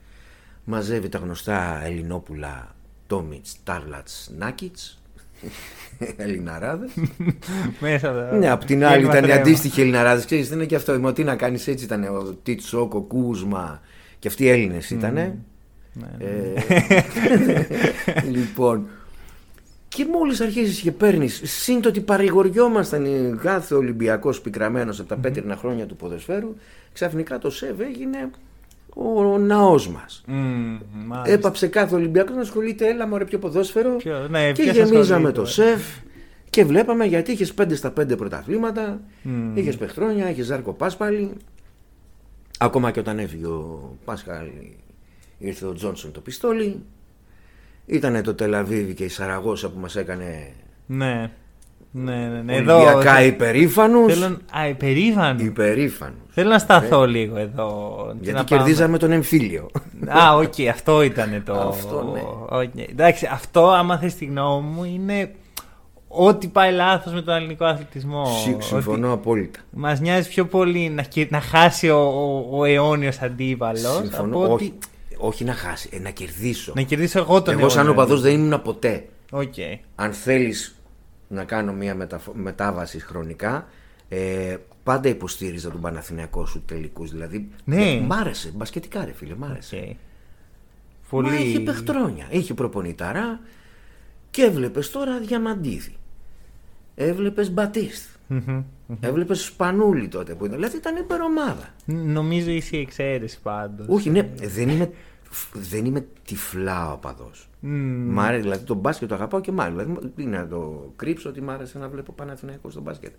μαζεύει τα γνωστά Ελληνόπουλα Τόμιτς, Τάρλατς, Νάκιτ [LAUGHS] Ελληναράδες. [LAUGHS] Μέσα Ναι, απ' την άλλη ήταν οι αντίστοιχοι Ελληναράδες. Ξέρεις, δεν είναι και αυτό. Μα τι να κάνεις έτσι ήταν ο Τίτσο, ο Κούσμα. Και αυτοί οι Έλληνες ήταν. Ναι, ναι. Ε, [LAUGHS] λοιπόν. Και μόλις αρχίζεις και παίρνεις, σύν το ότι παρηγοριόμασταν κάθε Ολυμπιακός πικραμένος από τα πέτρινα χρόνια του ποδοσφαίρου, ξαφνικά το ΣΕΒ έγινε ο, ο ναός μας. Mm, Έπαψε κάθε Ολυμπιακός να ασχολείται, έλα μωρέ πιο ποδόσφαιρο. Ποιο, ναι, και γεμίζαμε το ΣΕΒ και βλέπαμε γιατί είχες 5 στα 5 πρωταθλήματα, mm. είχες Πεχτρόνια, είχες Ζάρκο Πάσπαλη. Ακόμα και όταν έφυγε ο Πάσχαλ, ήρθε ο Τζόνσον το πιστόλι. Ήταν το Τελαβίβι και η Σαραγώσα που μας έκανε. Ναι. Ναι, ναι, ναι. Ολυμπιακά εδώ, υπερήφανους. Θέλω... Α, υπερήφανους. Υπερήφανους. Θέλω να σταθώ ε. λίγο εδώ. Γιατί κερδίζαμε τον εμφύλιο. Α, οκ, okay, αυτό ήταν το. αυτό, ναι. Okay. Εντάξει, αυτό, άμα θες τη γνώμη μου, είναι ό,τι πάει λάθος με τον ελληνικό αθλητισμό. Συμφωνώ απόλυτα. Μας νοιάζει πιο πολύ να, να χάσει ο, ο, ο αιώνιος αντίπαλος. Συμφωνώ. Όχι, ότι... όχι να χάσει, ε, να κερδίσω. Να κερδίσω εγώ τον Εγώ, σαν οπαδός, δεν ήμουν ποτέ. Okay. Αν θέλεις να κάνω μια μετα... μετάβαση χρονικά, ε, πάντα υποστήριζα τον Παναθηναϊκό σου τελικούς. Δηλαδή, ναι. μ' άρεσε. Μπασκετικά, ρε φίλε, μ' άρεσε. Okay. Πολύ... Μα είχε παιχτρόνια. Είχε προπονηταρά και έβλεπες τώρα διαμαντίδη. Έβλεπες Μπατίστ. Έβλεπες Σπανούλη τότε που ήταν. Δηλαδή ήταν υπερομάδα. Νομίζω είσαι η εξαίρεση πάντως. Όχι, ναι, δεν είμαι, δεν είμαι τυφλά οπαδό. Mm. Μ' άρεσε, δηλαδή το μπάσκετ το αγαπάω και μάλλον. Δηλαδή, τι να το κρύψω ότι μ' άρεσε να βλέπω Παναθηναϊκό στο μπάσκετ.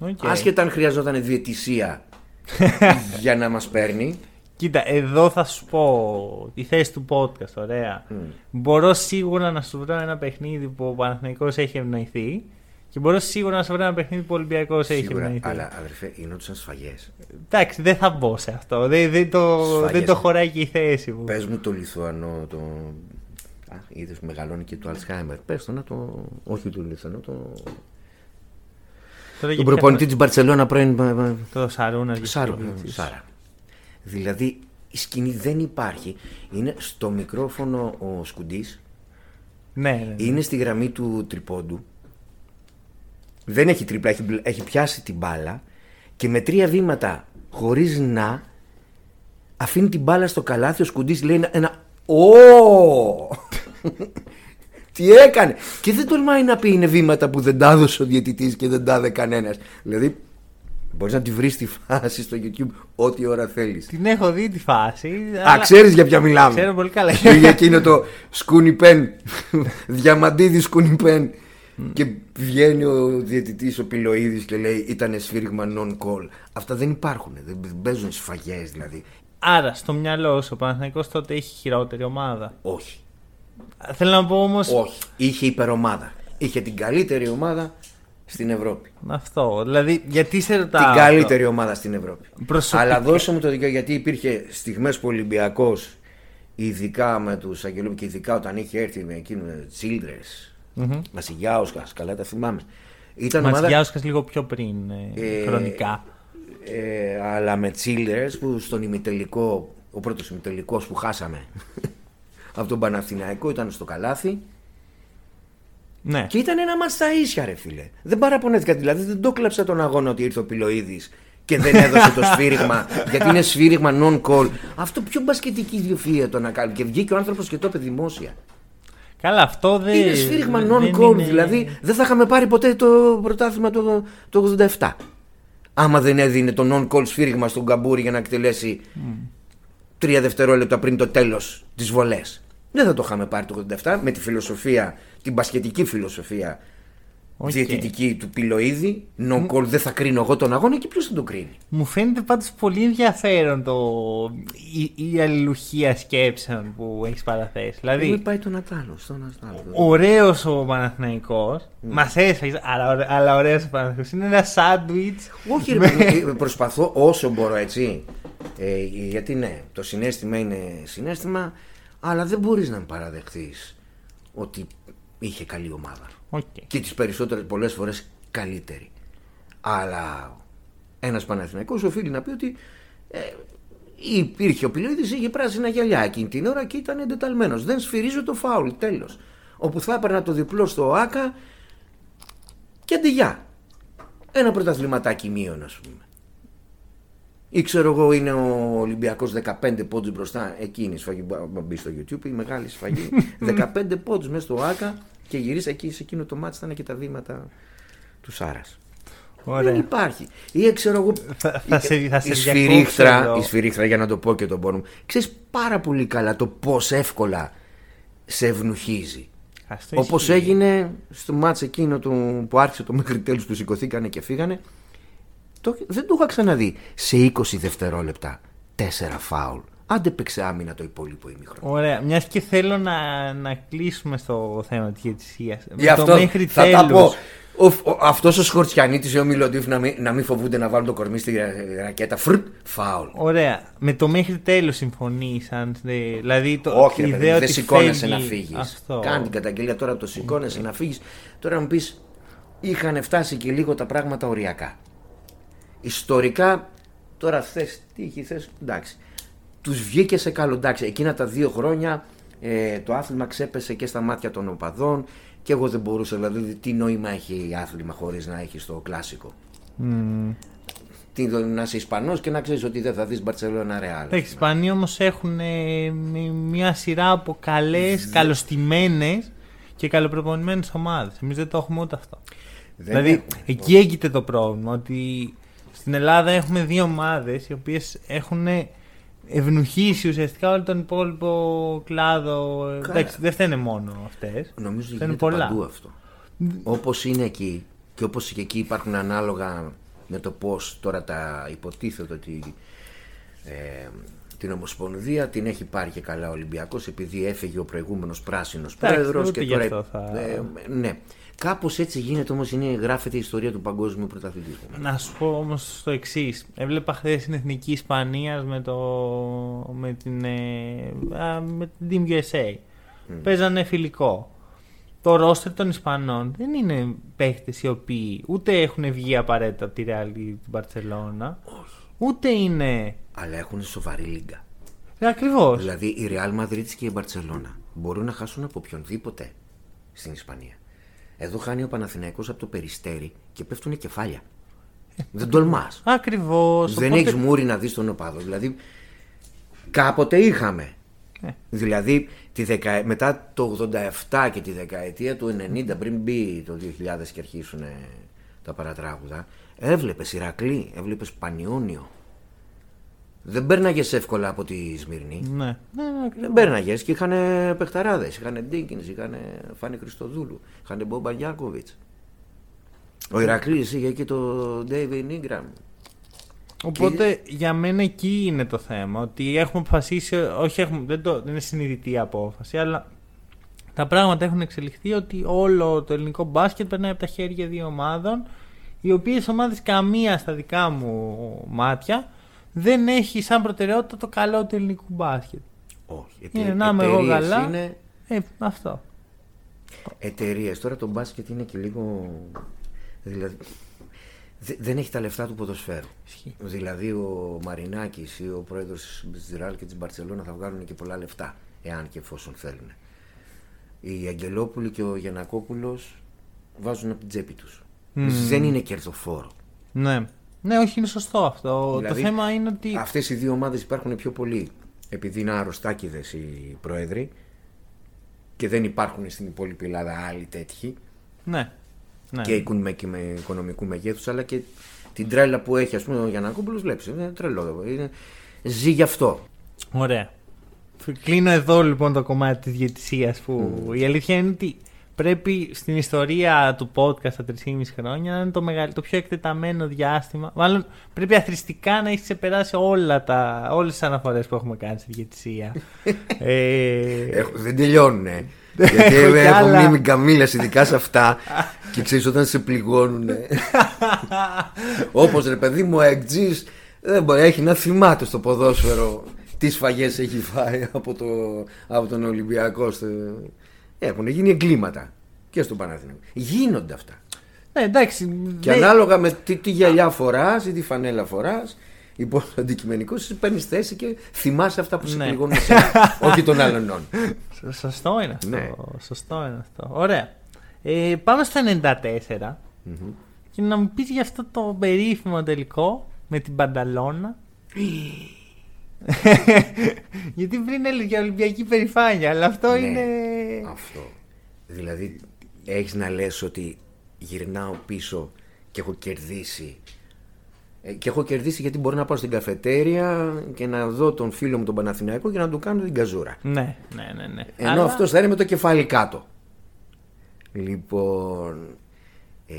Okay. Άσχετα αν χρειαζόταν διαιτησία [LAUGHS] για να μας παίρνει. Κοίτα, εδώ θα σου πω τη θέση του podcast, ωραία. Mm. Μπορώ σίγουρα να σου βρω ένα παιχνίδι που ο Παναθηναϊκός έχει ευνοηθεί και μπορώ σίγουρα να σου βρω ένα παιχνίδι που ο Ολυμπιακός έχει ευνοηθεί. Αλλά αδερφέ, γινόντουσαν σφαγές. Εντάξει, δεν θα μπω σε αυτό. Δεν, δεν, το, δεν το χωράει και η θέση μου. Πες μου το Λιθουανό, το. Α, είδες μεγαλώνει και το Αλσχάιμερ. Πες το να το. Όχι το Λιθουανό, το. Τον προπονητή της Μπαρσελόνα πρώην. Το Σαρούνα. Σάρα. Δηλαδή η σκηνή δεν υπάρχει. Είναι στο μικρόφωνο ο Σκουντής. Ναι, ναι, ναι. Είναι στη γραμμή του τριπόντου. Δεν έχει τρίπλα, έχει, έχει πιάσει την μπάλα και με τρία βήματα χωρίς να αφήνει την μπάλα στο καλάθι. Ο Σκουντής λέει ένα. ένα Ω! [LAUGHS] Τι έκανε! Και δεν τολμάει να πει είναι βήματα που δεν τα έδωσε ο διαιτητής και δεν τα έδωσε κανένας. Δηλαδή Μπορείς να τη βρεις τη φάση στο YouTube ό,τι ώρα θέλεις. Την έχω δει τη φάση. Α, αλλά... ξέρεις για ποια μιλάμε. Ξέρω πολύ καλά. για εκείνο το σκούνι πεν. [LAUGHS] Διαμαντίδη σκούνι πεν. Και βγαίνει ο διαιτητής ο Πιλοίδης και λέει ήταν σφύριγμα non-call. Αυτά δεν υπάρχουν. Δεν παίζουν σφαγές δηλαδή. Άρα στο μυαλό σου ο Παναθηναϊκός τότε έχει χειρότερη ομάδα; Όχι. Θέλω να πω όμω. Όχι. Είχε υπερομάδα. Είχε την καλύτερη ομάδα στην Ευρώπη. Αυτό. Δηλαδή, γιατί σε ρωτάω. Την καλύτερη ομάδα στην Ευρώπη. Προσωπικά. Αλλά δώσε μου το δικαίωμα γιατί υπήρχε στιγμές που ο Ολυμπιακός, ειδικά με τους Αγγελόπουλους και ειδικά όταν είχε έρθει με εκείνο Τσίλντρε, Mm-hmm. Μασιγιάουσκα, καλά τα θυμάμαι. Ήταν Μας ομάδα, γιάουσες λίγο πιο πριν ε, Ε, χρονικά. ε, αλλά με τσίλερες που στον ημιτελικό, ο πρώτος ημιτελικός που χάσαμε [LAUGHS] από τον Παναθηναϊκό ήταν στο καλάθι Ναι. και ήταν ένα μάτς στα ίσια ρε φίλε. Δεν παραπονέθηκα δηλαδή, δεν το κλέψα τον αγώνα ότι ήρθε ο Πιλοίδης και δεν έδωσε το σφύριγμα [LAUGHS] γιατί είναι σφύριγμα non-call. Αυτό πιο μπασκετική ιδιοφυΐα το να κάνει και βγήκε ο άνθρωπος και το είπε δημόσια. Καλά, αυτό δεν. Είναι σφύριγμα δεν non-call, είναι- δηλαδή δεν θα είχαμε πάρει ποτέ το πρωτάθλημα το, το 87. Άμα δεν έδινε το non-call σφύριγμα στον Καμπούρη για να εκτελέσει τρία δευτερόλεπτα πριν το τέλος της βολές. Δεν θα το είχαμε πάρει το 87 με τη φιλοσοφία, την μπασκετική φιλοσοφία Οκ. διαιτητική του Πιλοίδη. Non-call δεν θα κρίνω εγώ τον αγώνα και ποιος θα τον κρίνει. Μου φαίνεται πάντως πολύ ενδιαφέρον το... η, η αλληλουχία σκέψεων που έχεις παραθέσει. Δηλαδή, Μην πάει τον Άταλο, στον Άταλο. ωραίος ο Παναθηναϊκός Μας έσφαγε, αλλά, ωρα- αλλά ωραίος ο Παναθηναϊκός Είναι ένα σάντουιτς. Όχι, ρε, παιδί, ε, προσπαθώ όσο μπορώ έτσι. Ε, γιατί ναι, το συνέστημα είναι συνέστημα, αλλά δεν μπορείς να παραδεχθείς ότι είχε καλή ομάδα. Και τις περισσότερες πολλές φορές καλύτερη. Αλλά ένας Παναθηναϊκός οφείλει να πει ότι ε, υπήρχε ο Πιλίδης, είχε πράσινα γυαλιά εκείνη την ώρα και ήταν εντεταλμένος. Δεν σφυρίζω το φάουλ, τέλος. Όπου θα έπαιρνα το διπλό στο ΆΚΑ και αντιγιά. Ένα πρωταθληματάκι μείον, ας πούμε. Ή ξέρω εγώ είναι ο Ολυμπιακός 15 πόντους μπροστά εκείνη η σφαγή, μπα- μπει στο YouTube, η μεγάλη σφαγή. [LAUGHS] 15 πόντους μέσα στο ΆΚΑ και γυρίσα εκεί σε εκείνο το μάτι ήταν και τα βήματα του Σάρας. Δεν Ωραία. υπάρχει. Ή ξέρω εγώ. Θα- θα σε- θα σε η, διακόψω σφυρίχτρα, εδώ. η σφυρίχτρα, για να το πω και τον πόνο μου. Ξέρεις πάρα πολύ καλά το πώς εύκολα σε ευνουχίζει. Αυτό Όπως ισχύει. έγινε στο μάτς εκείνο του, που άρχισε το μέχρι τέλους που σηκωθήκανε και φύγανε. Το, δεν το είχα ξαναδεί σε 20 δευτερόλεπτα. Τέσσερα φάουλ. Άντε παίξε άμυνα το υπόλοιπο ημίχρονο. Ωραία. Μιας και θέλω να, να κλείσουμε στο θέμα της διαιτησία. Γι' αυτό θα τα πω. Ο, ο, αυτός ο Σκορτσιανίτης ή ο Μιλοντίφ να μην, να μην φοβούνται να βάλουν το κορμί στη ρα- ρακέτα. Φρτ, φάουλ. Ωραία. Με το μέχρι τέλου συμφωνήσαν. δε- Δηλαδή το, Όχι, η ρε παιδί, ιδέα δεν ότι σηκώνεσαι φεύγει- να φύγεις. Αυτό. Κάνει την καταγγελία τώρα, το σηκώνεσαι να φύγεις. Τώρα μου πεις, είχαν φτάσει και λίγο τα πράγματα οριακά. Ιστορικά, τώρα θες, τι έχει θες, εντάξει. Τους βγήκε σε καλό, εντάξει. Εκείνα τα δύο χρόνια ε, το άθλημα ξέπεσε και στα μάτια των οπαδών και εγώ δεν μπορούσα, δηλαδή, τι νόημα έχει άθλημα χωρίς να έχεις το κλασικό; Μμμ. Τι, να είσαι Ισπανός και να ξέρεις ότι δεν θα δεις Μπαρσελόνα Ρεάλ. Εντάξει, οι Ισπανοί όμως έχουν ε, μ- μια σειρά από καλές, καλοστημένε και καλοπροπονημένε ομάδες. Εμείς δεν το έχουμε ούτε αυτό. Δεν δηλαδή, έχουμε. εκεί έγκυται το πρόβλημα. Ότι στην Ελλάδα έχουμε δύο ομάδες οι οποίες έχουν ευνουχίσει ουσιαστικά όλο τον υπόλοιπο κλάδο. Εντάξει, δεν φταίνε μόνο αυτές. Νομίζω ότι Φταίνε γίνεται πολλά. παντού αυτό. Όπως είναι εκεί και όπως και εκεί υπάρχουν ανάλογα με το πώς τώρα τα υποτίθεται ότι ε, την Ομοσπονδία την έχει πάρει και καλά ο Ολυμπιακός επειδή έφυγε ο προηγούμενος πράσινος Εντάξει, πρόεδρος ούτε και γι' τώρα... αυτό θα- ε, ναι. Κάπως έτσι γίνεται όμως είναι, γράφεται η ιστορία του παγκόσμιου πρωταθλητισμού. Να σου πω όμως το εξής. Έβλεπα χθες την εθνική Ισπανίας με, το, με, την, ε, α, με την Team USA. Παίζανε φιλικό. Το ρόστερ των Ισπανών δεν είναι παίχτες οι οποίοι ούτε έχουν βγει απαραίτητα από τη Real ή την Barcelona, ούτε είναι. Αλλά έχουν σοβαρή λίγκα. Ακριβώς. Δηλαδή η Real Madrid και η Μπαρσελόνα μπορούν να χάσουν από οποιονδήποτε στην Ισπανία. Εδώ χάνει ο Παναθηναϊκός από το περιστέρι και πέφτουν κεφάλια. Δεν τολμάς. Ακριβώς. Δεν έχεις μούρι να δεις τον οπάδο. Δηλαδή κάποτε είχαμε. Ε. Δηλαδή τη δεκα... μετά το 87 και τη δεκαετία του 90 πριν μπει το 2000 και αρχίσουν τα παρατράγουδα έβλεπες Ηρακλή, έβλεπες Πανιόνιο. Δεν παίρναγε εύκολα από τη Σμύρνη. Ναι, ναι, ναι, ακριβώς. Δεν παίρναγε και είχαν παιχταράδες. Είχαν Ντίνκιν, είχαν Φάνη Χριστοδούλου, είχαν Μπόμπα Γιάκοβιτ. Ο Ηρακλής είχε και το Ντέιβιν Νίγκραμ. Οπότε για μένα εκεί είναι το θέμα. Ότι έχουμε αποφασίσει, όχι έχουμε, δεν, το, δεν είναι συνειδητή απόφαση, αλλά τα πράγματα έχουν εξελιχθεί ότι όλο το ελληνικό μπάσκετ περνάει από τα χέρια δύο ομάδων, οι οποίες ομάδες καμία στα δικά μου μάτια δεν έχει σαν προτεραιότητα το καλό του ελληνικού μπάσκετ. Όχι. Είναι να είμαι εγώ εταιρείες καλά. Είναι Ε, αυτό. εταιρείες. Τώρα το μπάσκετ είναι και λίγο. Δηλαδή, δε- δεν έχει τα λεφτά του ποδοσφαίρου. Ισχύει. Δηλαδή ο Μαρινάκης ή ο πρόεδρος τη Ρεάλ και της Μπαρσελόνα θα βγάλουν και πολλά λεφτά, εάν και εφόσον θέλουν. Οι Αγγελόπουλοι και ο Γιανακόπουλος βάζουν από την τσέπη τους. Δεν είναι κερδοφόρο. Ναι. Ναι, όχι, είναι σωστό αυτό. Δηλαδή, το θέμα είναι ότι. Αυτές οι δύο ομάδες υπάρχουν πιο πολύ επειδή είναι αρρωστάκιδε οι πρόεδροι και δεν υπάρχουν στην υπόλοιπη Ελλάδα άλλοι τέτοιοι Ναι. ναι. και οικουν- με, και με οικονομικού μεγέθους, αλλά και την τρέλα που έχει, ας πούμε, ο Γιανακόπουλο. Βλέπεις, είναι τρελό. Είναι, ζει γι' αυτό. Ωραία. Κλείνω εδώ λοιπόν το κομμάτι της διαιτησίας που η αλήθεια είναι ότι πρέπει στην ιστορία του podcast τα 3,5 χρόνια να είναι το, μεγαλ... το πιο εκτεταμένο διάστημα. Μάλλον πρέπει αθρηστικά να έχεις ξεπεράσει όλα τα... όλες τις αναφορές που έχουμε κάνει στη διαιτησία. [LAUGHS] ε... Έχω- δεν τελειώνουν. [LAUGHS] Γιατί Έχω κι έχω άλλα. μνήμη καμίλα ειδικά σε αυτά και ξέρεις όταν σε πληγώνουν. [LAUGHS] Όπως ρε παιδί μου, ο Εκτζής δεν μπορεί, έχει να θυμάται στο ποδόσφαιρο τι σφαγές έχει φάει από, το, από τον Ολυμπιακό. Στο... Έχουν γίνει εγκλήματα και στον Παναθηναϊκό. Γίνονται αυτά. ναι, εντάξει. Και δεν- ανάλογα με τι, τι γυαλιά φοράς ή τι φανέλα φοράς, υπό αντικειμενικός, εσύ παίρνεις θέση και θυμάσαι αυτά που σε Ναι. πληγώνουν εσένα, [LAUGHS] όχι των άλλων. Σω- Σωστό είναι αυτό. Ναι. Σωστό είναι αυτό. Ωραία. Ε, πάμε στο 94 και να μου πεις για αυτό το περίφημο τελικό με την Πανταλώνα. [GASPS] [LAUGHS] Γιατί πριν έλεγε για Ολυμπιακή περηφάνεια, αλλά αυτό Ναι. είναι. Αυτό. Δηλαδή, έχεις να λες ότι γυρνάω πίσω και έχω κερδίσει. Ε, Και έχω κερδίσει γιατί μπορώ να πάω στην καφετέρια και να δω τον φίλο μου τον Παναθηναϊκό και να του κάνω την καζούρα. Ναι, ναι, ναι. ναι. Ενώ Αλλά- αυτός θα είναι με το κεφάλι κάτω. Λοιπόν, ε,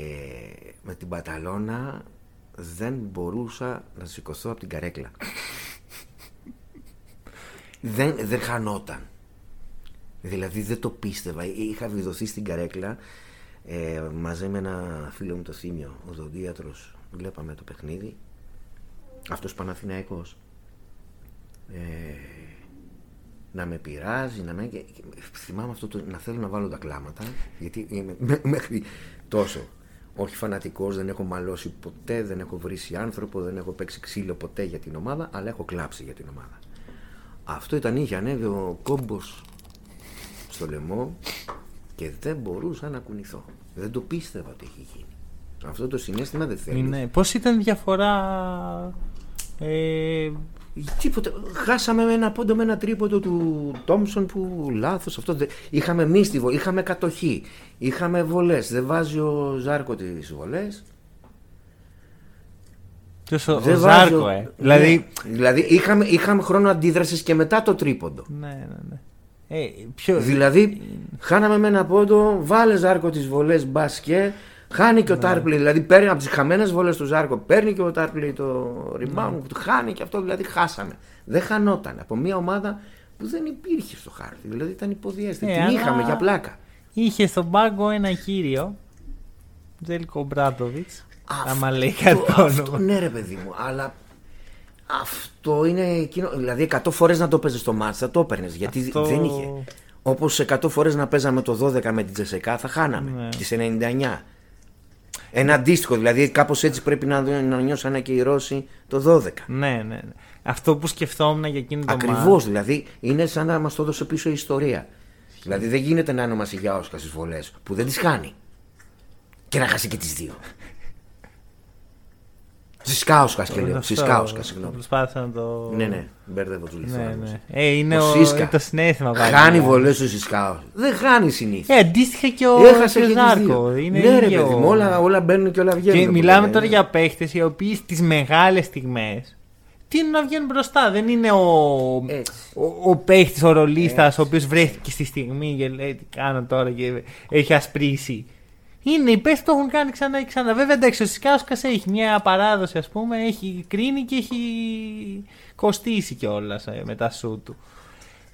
με την Παταλώνα δεν μπορούσα να σηκωθώ από την καρέκλα. Δεν, δεν χανόταν. Δηλαδή δεν το πίστευα. Είχα βιδωθεί στην καρέκλα ε, μαζί με ένα φίλο μου το Θήμιο, ο Δοντίατρος. Βλέπαμε το παιχνίδι. Αυτός Παναθηναϊκός. Ε, να με πειράζει, να με... και- και Θυμάμαι αυτό το, να θέλω να βάλω τα κλάματα, γιατί είμαι [LAUGHS] μέ- μέχρι τόσο. Όχι φανατικός, δεν έχω μαλώσει ποτέ, δεν έχω βρήσει άνθρωπο, δεν έχω παίξει ξύλο ποτέ για την ομάδα, αλλά έχω κλάψει για την ομάδα. Αυτό ήταν, είχε ανέβει ο κόμπος στο λαιμό και δεν μπορούσα να κουνηθώ. Δεν το πίστευα ότι έχει γίνει. Αυτό το συνέστημα δεν θέλεις. Είναι... Πώς ήταν η διαφορά. Ε, Τίποτα. Χάσαμε με ένα πόντο με ένα τρίποντο του Τόμσον που λάθος. Αυτό δεν... Είχαμε μίστιβο, είχαμε κατοχή, είχαμε βολές. Δεν βάζει ο Ζάρκο τις βολές. Ποιος ο, ο Ζάρκο, ε. Δηλαδή. δηλαδή είχαμε, είχαμε χρόνο αντίδρασης και μετά το τρίποντο. Ναι, ναι, ναι. Ε, ποιο... Δηλαδή, χάναμε με ένα πόντο, βάλε Ζάρκο τις βολές μπάσκε. Χάνει και ο Τάρπλη, δηλαδή παίρνει από τις χαμένες βολές του Ζάρκο, παίρνει και ο Τάρπλη το rebound, που του χάνει και αυτό δηλαδή χάσαμε. Δεν χανόταν από μια ομάδα που δεν υπήρχε στο χάρτη. Δηλαδή ήταν υποδιέστη. Ε, Την αλλά- είχαμε για πλάκα. Είχε στον πάγκο ένα κύριο, Τζέλικο Μπράντοβιτς. Άμα λέει κάτι το αυτό, όνομα. ναι, ρε παιδί μου, αλλά αυτό είναι εκείνο. Δηλαδή 100 φορές να το παίζει στο μάτς θα το έπαιρνες. Γιατί Αυτό- δεν είχε. Όπως 100 φορές να παίζαμε το 12 με την Τζεσεκά θα χάναμε. Ναι. Τις 99. Ένα αντίστοιχο, δηλαδή κάπως έτσι πρέπει να, να νιώσανε και οι Ρώσοι το 12. Ναι, ναι, ναι. Αυτό που σκεφτόμουν για εκείνο το Ακριβώς, μάτς. δηλαδή είναι σαν να μας το έδωσε πίσω η ιστορία. Δηλαδή δεν γίνεται να είναι ο Μασιγιάουσκα στις βολές που δεν τις χάνει. Και να χάσει και τις δύο. Σισκάουσκα και λέω. Αυτό, Σισκάουσκα, συγγνώμη. Προσπάθησα να το. Ναι, ναι, μπέρδευα τους Ναι, Λιθουάνου. ναι. Ε, είναι Ο ο, Σίσκα. είναι το συνέστημα πάλι. Χάνει Ναι. βολές ο Σισκάουσκα. Δεν χάνει συνήθεια. Ε, αντίστοιχα και ο Έχασε και τις Ζάρκο. δύο. Είναι ναι, ρε ίδιο. παιδί μου, όλα, όλα μπαίνουν και όλα βγαίνουν. Και που μιλάμε λένε. τώρα για παίχτες οι οποίοι στις μεγάλες στιγμές τείνουν να βγαίνουν μπροστά. Δεν είναι ο, Έτσι. ο, ο παίχτης, ο ρολίστας, ο οποίος βρέθηκε στη στιγμή και λέει τι κάνω τώρα και έχει ασπρίσει. Είναι οι παίχτε που το έχουν κάνει ξανά και ξανά. Βέβαια εντάξει, ο Σικάουσκα έχει μια παράδοση, ας πούμε, έχει κρίνει και έχει κοστίσει κιόλας με τα σου του.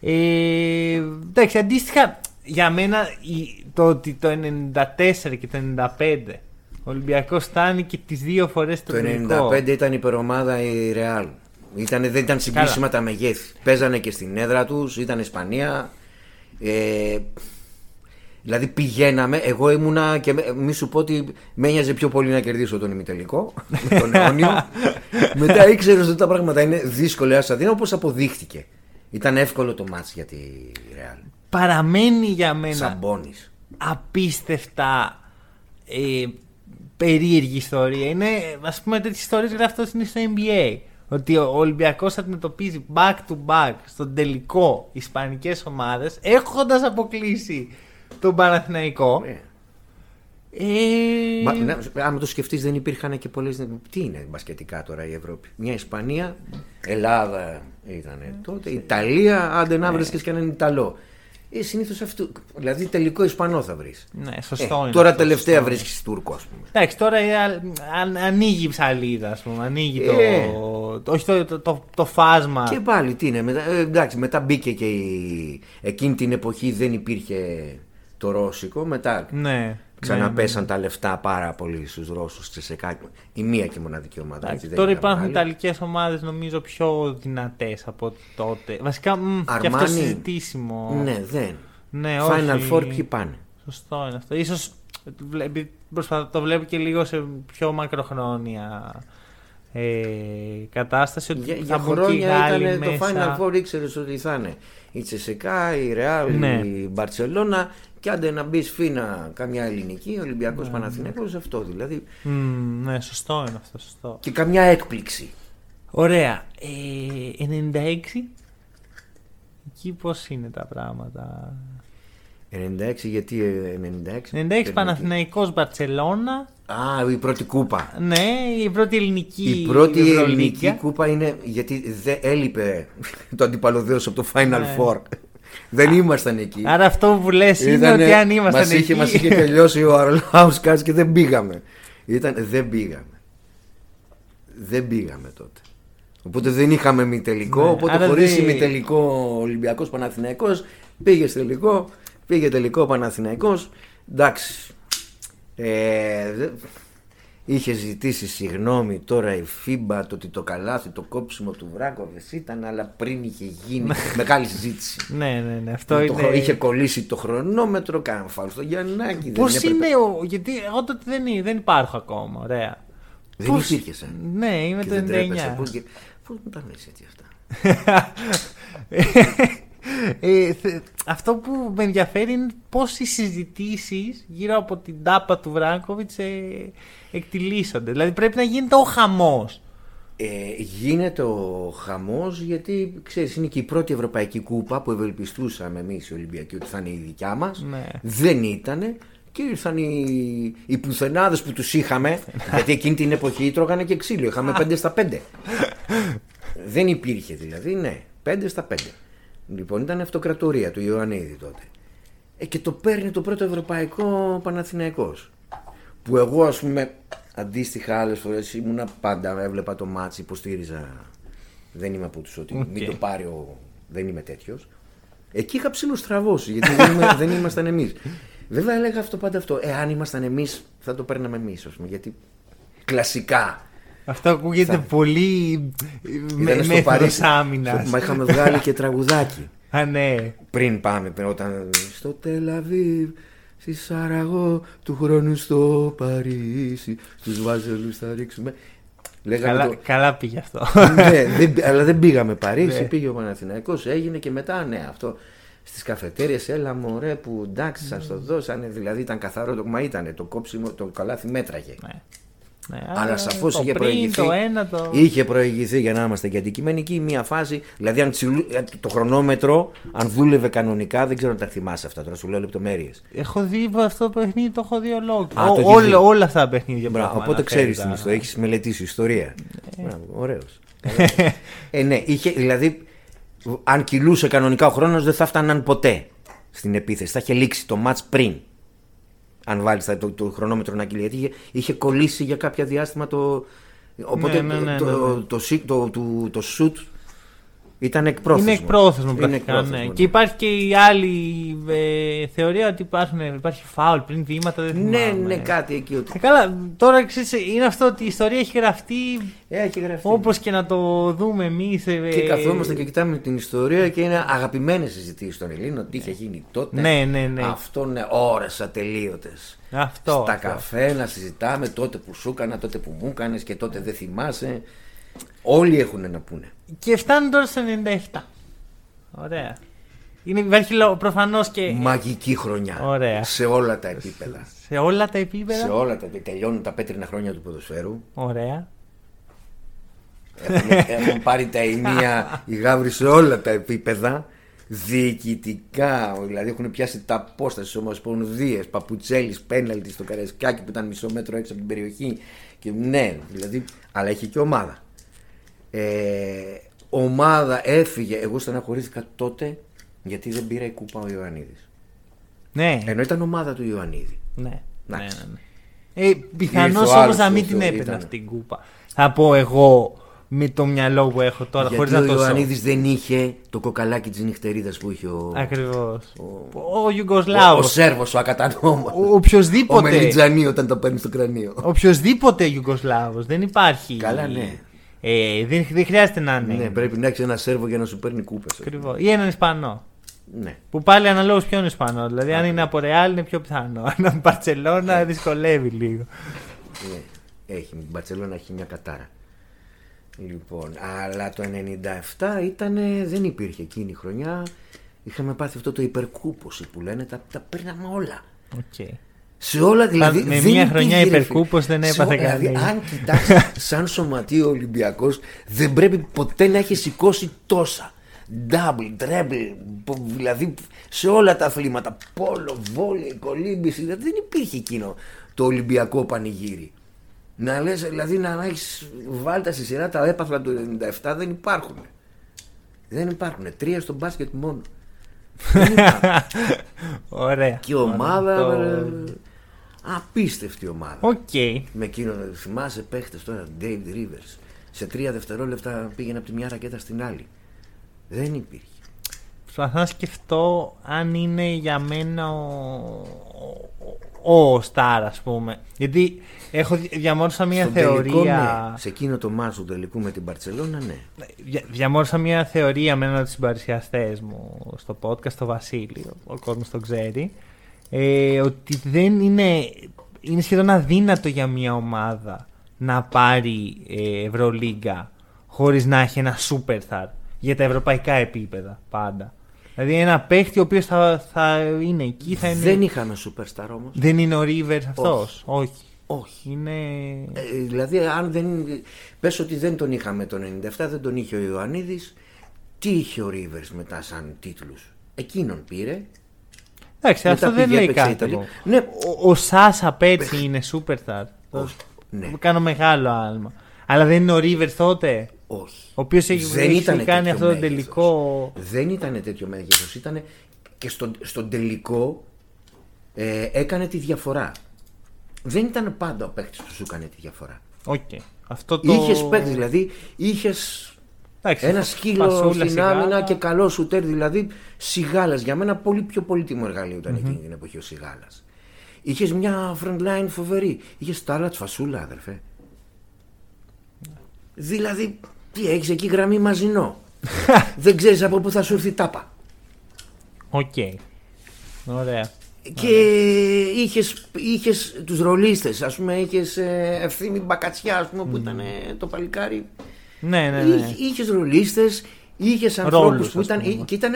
Ε, εντάξει, αντίστοιχα για μένα η- το ότι το 94 και το 95 ο Ολυμπιακός φτάνει και τις δύο φορές το Το 95 ήταν υπερομάδα η Ρεάλ. Ήτανε, δεν ήταν συγκρίσιμα τα μεγέθη. Παίζανε και στην έδρα τους, ήταν Ισπανία. Ε, Δηλαδή πηγαίναμε, εγώ ήμουνα και με- μη σου πω ότι με ένοιαζε πιο πολύ να κερδίσω τον ημιτελικό με τον αιώνιο. [LAUGHS] Μετά ήξερες ότι τα πράγματα είναι δύσκολα, άσα δίνω όπως αποδείχτηκε. Ήταν εύκολο το μάτς για τη Ρεάλ. Παραμένει για μένα Σαμπόνι. απίστευτα ε, περίεργη ιστορία. Είναι, ας πούμε, τέτοιες ιστορίες γράφτω είναι στο NBA. Ότι ο Ολυμπιακός αντιμετωπίζει back to back στον τελικό ισπανικές ομάδες έχοντας αποκλείσει τον Παναθηναϊκό. Ε, Μα, ναι, άμα το σκεφτείς, δεν υπήρχαν και πολλέ. Τι είναι μπασκετικά τώρα η Ευρώπη; Μια Ισπανία, Ελλάδα ήταν τότε, Ιταλία, άντε να βρει και έναν Ιταλό. Ε, Συνήθως αυτό. Δηλαδή τελικό Ισπανό θα βρεις. Ναι, σωστό είναι τώρα αυτό, τελευταία σωστό. βρίσκεις Τούρκο, ας πούμε. Εντάξει, τώρα ε, α- αν- ανοίγει η ψαλίδα, ας πούμε. Ανοίγει το, Ε. το, όχι το, το, το, το φάσμα. Και πάλι τι είναι. Μετά, ε, εντάξει, μετά μπήκε και η. Εκείνη την εποχή δεν υπήρχε το Ρώσικο. Μετά Ναι. ξαναπέσαν τα λεφτά πάρα πολύ στους Ρώσους Τσεσεκά. Η μία και μοναδική ομάδα. Εντάξει, έτσι, δεν τώρα ήταν υπάρχουν μεγάλη. Ιταλικές ομάδες νομίζω πιο δυνατές από τότε. Βασικά μ, και αυτό Αρμάνι. συζητήσιμο. Ναι, δεν. Ναι, Final όχι. Four ποιοι πάνε; Σωστό είναι αυτό. Ίσως βλέπει- προσπαθώ, το βλέπω και λίγο σε πιο μακροχρόνια ε, κατάσταση. Ότι Για, θα για μπουν και οι χρόνια Γάλλοι ήταν το μέσα. Final Four ήξερες ότι θα είναι η Τσεσεκά, η Ρεάλ, Ναι. η Μπαρσελόνα και άντε να μπεις φίνα καμιά ελληνική, Ολυμπιακός Ναι. Παναθηναίκος, αυτό δηλαδή. Μμ, ναι, σωστό είναι αυτό. Σωστό. Και καμιά έκπληξη. Ωραία. Ε, 96. Εκεί πώς είναι τα πράγματα; 96 γιατί ε, 96. 96 Παναθηναϊκός Μπαρτσελώνα. Α, η πρώτη κούπα. Ναι, η πρώτη ελληνική. Η πρώτη Ευρωλίγκα. ελληνική κούπα είναι γιατί δεν έλειπε το αντιπαλωδέος από το Final Ναι. Four. Δεν ήμασταν εκεί. Άρα αυτό που λες είναι Ήτανε- ότι αν ήμασταν μας εκεί. είχε, μας είχε τελειώσει ο Αρλάουσκας και δεν πήγαμε. Ήταν, δεν πήγαμε. Δεν πήγαμε τότε. Οπότε δεν είχαμε μη τελικό. Ναι, οπότε άρα χωρίς δεν- ημιτελικό Ολυμπιακός Παναθηναϊκός πήγε τελικό. Πήγε τελικό Παναθηναϊκός. Εντάξει. Ε, δε- είχε ζητήσει συγγνώμη τώρα η Φίμπα το ότι το καλάθι, το κόψιμο του Βράγκοβες ήταν, αλλά πριν είχε γίνει μεγάλη συζήτηση. Ναι, ναι, ναι. Αυτό Το είναι. χρο- Είχε κολλήσει το χρονόμετρο, κάναν φάουλ στο Γιαννάκη. Πώς δεν έπρεπε- είναι ο. Γιατί εγώ τότε δεν, είναι- δεν υπάρχω ακόμα. Ωραία. Δεν Πώς- υπήρχε. Ε. Ναι, είμαι Και το δεν τρέπεσαι. 99. Πώς, και- πώς μου τα λες έτσι αυτά. [LAUGHS] Ε, θε- αυτό που με ενδιαφέρει είναι πώς οι συζητήσεις γύρω από την τάπα του Βράγκοβιτς ε, εκτιλήσονται. Δηλαδή πρέπει να γίνεται ο χαμός. Ε, γίνεται ο χαμός γιατί ξέρεις είναι και η πρώτη ευρωπαϊκή κούπα που ευελπιστούσαμε εμείς οι Ολυμπιακοί ότι θα είναι η δικιά μας. Ναι. δεν ήτανε και ήρθαν οι, οι πουθενάδες που τους είχαμε γιατί εκείνη την εποχή τρώγανε και ξύλο. Είχαμε 5 στα 5 δεν υπήρχε δηλαδή ναι 5 στα 5 λοιπόν ήταν αυτοκρατορία του Ιωαννίδη τότε. Ε, και το παίρνει το πρώτο ευρωπαϊκό Παναθηναϊκός που εγώ ας πούμε αντίστοιχα άλλες φορές ήμουνα πάντα έβλεπα το ματς υποστήριζα δεν είμαι από τους ότι Οκ. μην το πάρει ο δεν είμαι τέτοιος εκεί είχα ψιλοστραβώσει γιατί δεν, είμαι, δεν ήμασταν εμείς βέβαια έλεγα αυτό πάντα αυτό ε, αν ήμασταν εμείς θα το παίρναμε εμείς ας πούμε, γιατί κλασικά Αυτό ακούγεται Θα- πολύ με, ήταν στο μέθοδος Παρίσι άμυνας. στο- μα είχαμε βγάλει και τραγουδάκι Α, ναι. πριν πάμε, πριν, όταν στο Τελαβίβ, στη Σαραγώ, του χρόνου στο Παρίσι, στους Βάζελους θα ρίξουμε. Λέγαμε Καλά, το... καλά πήγε αυτό. ναι, δεν, αλλά δεν πήγαμε Παρίσι, Ναι. πήγε ο Παναθηναϊκός, έγινε και μετά, ναι, αυτό στις καφετέριες, έλα μωρέ που εντάξει σας το δώσανε, δηλαδή ήταν καθαρό, το, μα ήταν το κόψιμο, το καλάθι μέτραγε. ναι. Ναι, Αλλά σαφώς το είχε πριν, προηγηθεί. Το ένα, το... Είχε προηγηθεί για να είμαστε και αντικειμενικοί μία φάση. Δηλαδή, αν τσιλου- ε, το χρονόμετρο, αν δούλευε κανονικά, δεν ξέρω αν τα θυμάσαι αυτά τώρα, σου λέω λεπτομέρειες. Έχω δει αυτό το παιχνίδι, το έχω δει ολόκληρο. Α, το Ό- έχεις όλα, δει. όλα αυτά τα παιχνίδια. που έχουμε Οπότε αναφέρει ξέρεις την τώρα. ιστορία, έχεις μελετήσει ιστορία. Ωραίος. [LAUGHS] ε, ναι, είχε, δηλαδή, αν κυλούσε κανονικά ο χρόνος, δεν θα φτάναν ποτέ στην επίθεση. Θα είχε λήξει το match πριν. Αν βάλεις το, το χρονόμετρο να κυλεί. Γιατί είχε, είχε κολλήσει για κάποια διάστημα το. Οπότε Ναι, ναι, ναι, το, ναι, ναι. το, το, σι- το, το, το shoot Ήταν εκπρόθεσμο. Είναι εκπρόθεσμο Είναι πρακτικά. εκπρόθεσμο, ναι. ναι. Και υπάρχει και η άλλη ε, θεωρία ότι υπάρχουν, υπάρχει φάουλ πριν βήματα. Δεν Ναι, θυμάμαι. ναι, κάτι εκεί. Ότι... Ε, καλά, τώρα ξέρεις, είναι αυτό ότι η ιστορία έχει γραφτεί Ε, έχει γραφτεί. όπως και να το δούμε εμείς. Και καθόμαστε και κοιτάμε την ιστορία και είναι αγαπημένες συζητήσεις των Ελλήνων. Τι είχε γίνει τότε. Ναι, ναι, ναι. Αυτό είναι ώρες ατελείωτες. Αυτό. Στα αυτό. καφέ να συζητάμε τότε που σου έκανα, τότε που μου έκανες και τότε δεν θυμάσαι. Όλοι έχουν να πούνε. Και φτάνει τώρα στο 97. Ωραία. Είναι, υπάρχει προφανώς και Μαγική χρονιά. Ωραία. Σε όλα τα επίπεδα. σε όλα τα επίπεδα; σε όλα τα επίπεδα. Τελειώνουν τα πέτρινα χρόνια του ποδοσφαίρου. Ωραία. Έχουν, [LAUGHS] έχουν πάρει τα ενία οι γάβροι σε όλα τα επίπεδα. Διοικητικά, δηλαδή έχουν πιάσει τα απόσταση ομοσπονδίε, παπουτσέλης, πέναλτι στο καρεσκάκι που ήταν μισό μέτρο έξω από την περιοχή. Και ναι, δηλαδή, αλλά έχει και ομάδα. Ε, ομάδα έφυγε. Εγώ στεναχωρήθηκα τότε γιατί δεν πήρα η κούπα ο Ιωαννίδης. Ναι. Ενώ ήταν ομάδα του Ιωαννίδη. Ναι. ναι, ναι, Εντάξει. ναι. Ε, Πιθανώς Ήρθε ο όμως άλλος να που μην το την έπαιρνε ήταν. αυτή την κούπα. Θα πω εγώ με το μυαλό που έχω τώρα, χωρίς γιατί να ο το Ιωαννίδης δεν είχε το κοκαλάκι της νυχτερίδας που είχε ο, Ακριβώς. Ο, ο, Ιουγκοσλάβος. ο Σέρβος, ο ακατανόμα. Ο Ο οποιοδήποτε. Μελιτζανί όταν τα παίρνει στο κρανίο. Οποιοδήποτε Ιουγκοσλάβος. Δεν υπάρχει. Καλά, ναι. Ε, δεν, δεν χρειάζεται να είναι. Ναι, πρέπει να έχει ένα Σέρβο για να σου παίρνει κούπες. Ακριβώς. Ή έναν Ισπανό. Ναι. Που πάλι αναλόγως ποιο είναι Ισπανό. Δηλαδή, αν είναι από Ρεάλ είναι πιο πιθανό. Αν είναι από Μπαρσελόνα δυσκολεύει λίγο. Ε, έχει, η Μπαρσελόνα έχει μια κατάρα. Λοιπόν, αλλά το 97 ήταν, δεν υπήρχε εκείνη η χρονιά. Είχαμε πάθει αυτό το υπερκούποση που λένε, τα, τα παίρναμε όλα. Okay. Σε όλα δηλαδή. με δεν μια υπήρχε, χρονιά ρε φίλε. υπερκούπος δεν Σε έπαθε ό- δηλαδή, κανείς. Αν κοιτάξεις [LAUGHS] σαν σωματείο Ολυμπιακός, δεν πρέπει ποτέ να έχεις σηκώσει τόσα. Double, triple, πο- δηλαδή σε όλα τα αθλήματα. Πόλο, βόλεϊ, κολύμπηση. Δηλαδή δεν υπήρχε εκείνο το Ολυμπιακό πανηγύρι. Να λες, δηλαδή να έχεις βάλει τα στη σειρά τα έπαθλα του 97 δεν υπάρχουν. Δεν υπάρχουν. Τρία στο μπάσκετ μόνο. [LAUGHS] δεν υπάρχουν. Ωραία. Και η ομάδα. Ωραία. Ε, Απίστευτη ομάδα. Οκ. Με εκείνο, θυμάσαι παίχτες τώρα, Dave Rivers. Σε τρία δευτερόλεπτα πήγαινε από τη μια ρακέτα στην άλλη. Δεν υπήρχε. Προσπαθώ να σκεφτώ αν είναι για μένα ο, ο, ο Σταρ, ας πούμε. Γιατί έχω δι- διαμόρφωσα μια Στον τελικό, θεωρία. ναι. Σε εκείνο το μάτσο του τελικού με την Παρσελόνα, ναι. Δια- Διαμόρφωσα μια θεωρία με έναν από τους συμπαρουσιαστές μου στο podcast, το Βασίλη, ο κόσμος το ξέρει. Ε, ότι δεν είναι, είναι σχεδόν αδύνατο για μια ομάδα να πάρει ε, Ευρωλίγκα χωρίς να έχει ένα superstar για τα ευρωπαϊκά επίπεδα πάντα. Δηλαδή ένα παίχτη ο οποίος θα, θα είναι εκεί, θα είναι... Δεν είχαμε superstar όμως. Δεν είναι ο Rivers αυτός; Όχι. Όχι. Είναι... Ε, δηλαδή, αν δεν. Πες ότι δεν τον είχαμε το 97, δεν τον είχε ο Ιωαννίδης. Τι είχε ο Rivers μετά σαν τίτλους; Εκείνον πήρε. Εντάξει, μετά αυτό δεν πήγε, λέει έπαιξε κάτι. Ιταλία. εγώ. Ναι, Ο, ο Σάσα πέρσι είναι superstar. όχι. Ναι, Κάνω μεγάλο άλμα. Αλλά δεν είναι ο Rivers τότε; όχι. Ο οποίος έχει, Δεν έχει ήτανε κάνει τέτοιο αυτό το μέγεθος. τελικό. Δεν ήταν τέτοιο μέγεθος. Ήταν και στον, στον τελικό ε, έκανε τη διαφορά. Δεν ήταν πάντα ο παίκτης που σου έκανε τη διαφορά. Οκ. Αυτό το. Είχες παίκτη, δηλαδή είχες Εντάξει, ένα σκύλο φασούλα, στην σιγάρα. άμυνα και καλό σουτέρ. Δηλαδή Σιγάλας. Για μένα πολύ πιο πολύτιμο εργαλείο ήταν εκείνη την εποχή ο Σιγάλας. Είχες μια front line φοβερή. Είχες Τάρλατς Φασούλα, αδερφέ. Δηλαδή, τι έχεις εκεί γραμμή μαζινό. [LAUGHS] Δεν ξέρεις από πού θα σου έρθει η τάπα. Οκ. Ωραία. Και είχες, είχες τους ρολίστες, ας πούμε, είχες ε, Ευθύμη Μπακατσιά, ας πούμε, που ήταν ε, το παλικάρι. Ναι, ναι, ναι. Είχε, είχες ρολίστες, είχες Ρόλους, ανθρώπους που ας ήταν, πούμε. και ήταν